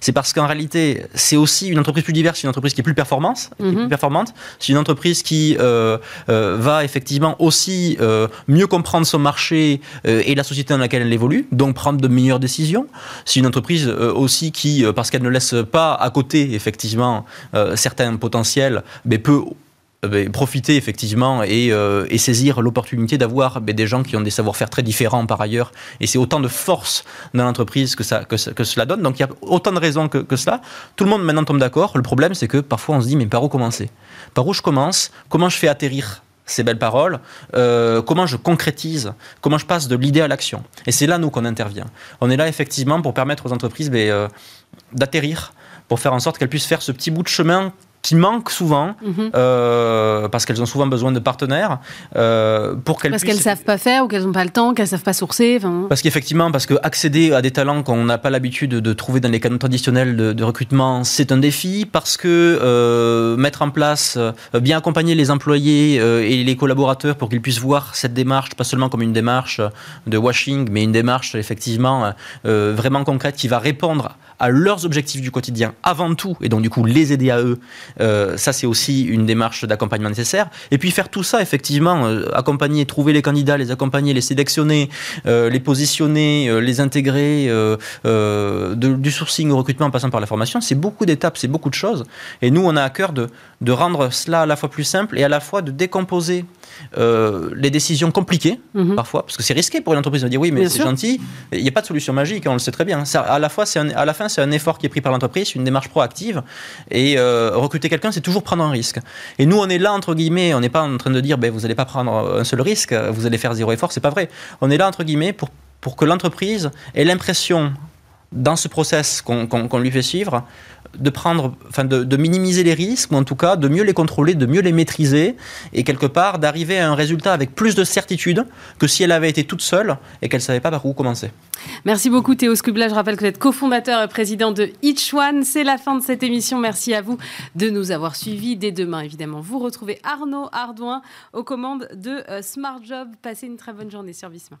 c'est parce qu'en réalité, c'est aussi une entreprise plus diverse, une entreprise qui est plus performante. Mhm. performante. C'est une entreprise qui euh, euh, va effectivement aussi euh, mieux comprendre son marché et la société dans laquelle elle évolue, donc prendre de meilleures décisions. C'est une entreprise aussi qui, parce qu'elle ne laisse pas à côté effectivement certains potentiels, mais peut profiter effectivement euh, et, saisir l'opportunité d'avoir ben, des gens qui ont des savoir-faire très différents par ailleurs. Et c'est autant de force dans l'entreprise que, ça, que, cela donne. Donc il y a autant de raisons que, cela. Tout le monde maintenant tombe d'accord. Le problème, c'est que parfois on se dit, mais par où commencer? Par où je commence? Comment je fais atterrir ces belles paroles, euh, comment je concrétise, comment je passe de l'idée à l'action? Et c'est là, nous, qu'on intervient. On est là, effectivement, pour permettre aux entreprises ben, d'atterrir, pour faire en sorte qu'elles puissent faire ce petit bout de chemin qui manquent souvent mhm. euh, parce qu'elles ont souvent besoin de partenaires euh, pour qu'elles parce qu'elles savent pas faire ou qu'elles n'ont pas le temps qu'elles savent pas sourcer parce qu'effectivement parce que accéder à des talents qu'on n'a pas l'habitude de trouver dans les canaux traditionnels de, recrutement c'est un défi parce que euh, mettre en place bien accompagner les employés et les collaborateurs pour qu'ils puissent voir cette démarche pas seulement comme une démarche de washing mais une démarche effectivement vraiment concrète qui va répondre à leurs objectifs du quotidien avant tout et donc du coup les aider à eux euh, ça, c'est aussi une démarche d'accompagnement nécessaire. Et puis faire tout ça, effectivement, euh, accompagner, trouver les candidats, les accompagner, les sélectionner, euh, les positionner, les intégrer, du sourcing au recrutement en passant par la formation, c'est beaucoup d'étapes, c'est beaucoup de choses. Et nous, on a à cœur de, de rendre cela à la fois plus simple et à la fois de décomposer les décisions compliquées, mhm. parfois, parce que c'est risqué pour une entreprise de dire oui, mais c'est gentil, il n'y a pas de solution magique, on le sait très bien. Ça, à, la fois, à la fin, c'est un effort qui est pris par l'entreprise, une démarche proactive, et recruter quelqu'un, c'est toujours prendre un risque. Et nous, on est là, entre guillemets, on n'est pas en train de dire, ben, vous n'allez pas prendre un seul risque, vous allez faire zéro effort, c'est pas vrai. On est là, entre guillemets, pour, pour que l'entreprise ait l'impression, dans ce process qu'on lui fait suivre, de prendre, enfin de, minimiser les risques, ou en tout cas de mieux les contrôler, de mieux les maîtriser, et quelque part d'arriver à un résultat avec plus de certitude que si elle avait été toute seule et qu'elle ne savait pas par où commencer. Merci beaucoup Théo Scubla. Je rappelle que vous êtes cofondateur et président de Each One. C'est la fin de cette émission. Merci à vous de nous avoir suivis. Dès demain, évidemment, vous retrouvez Arnaud Ardouin aux commandes de euh, Smart Job. Passez une très bonne journée sur Bismart.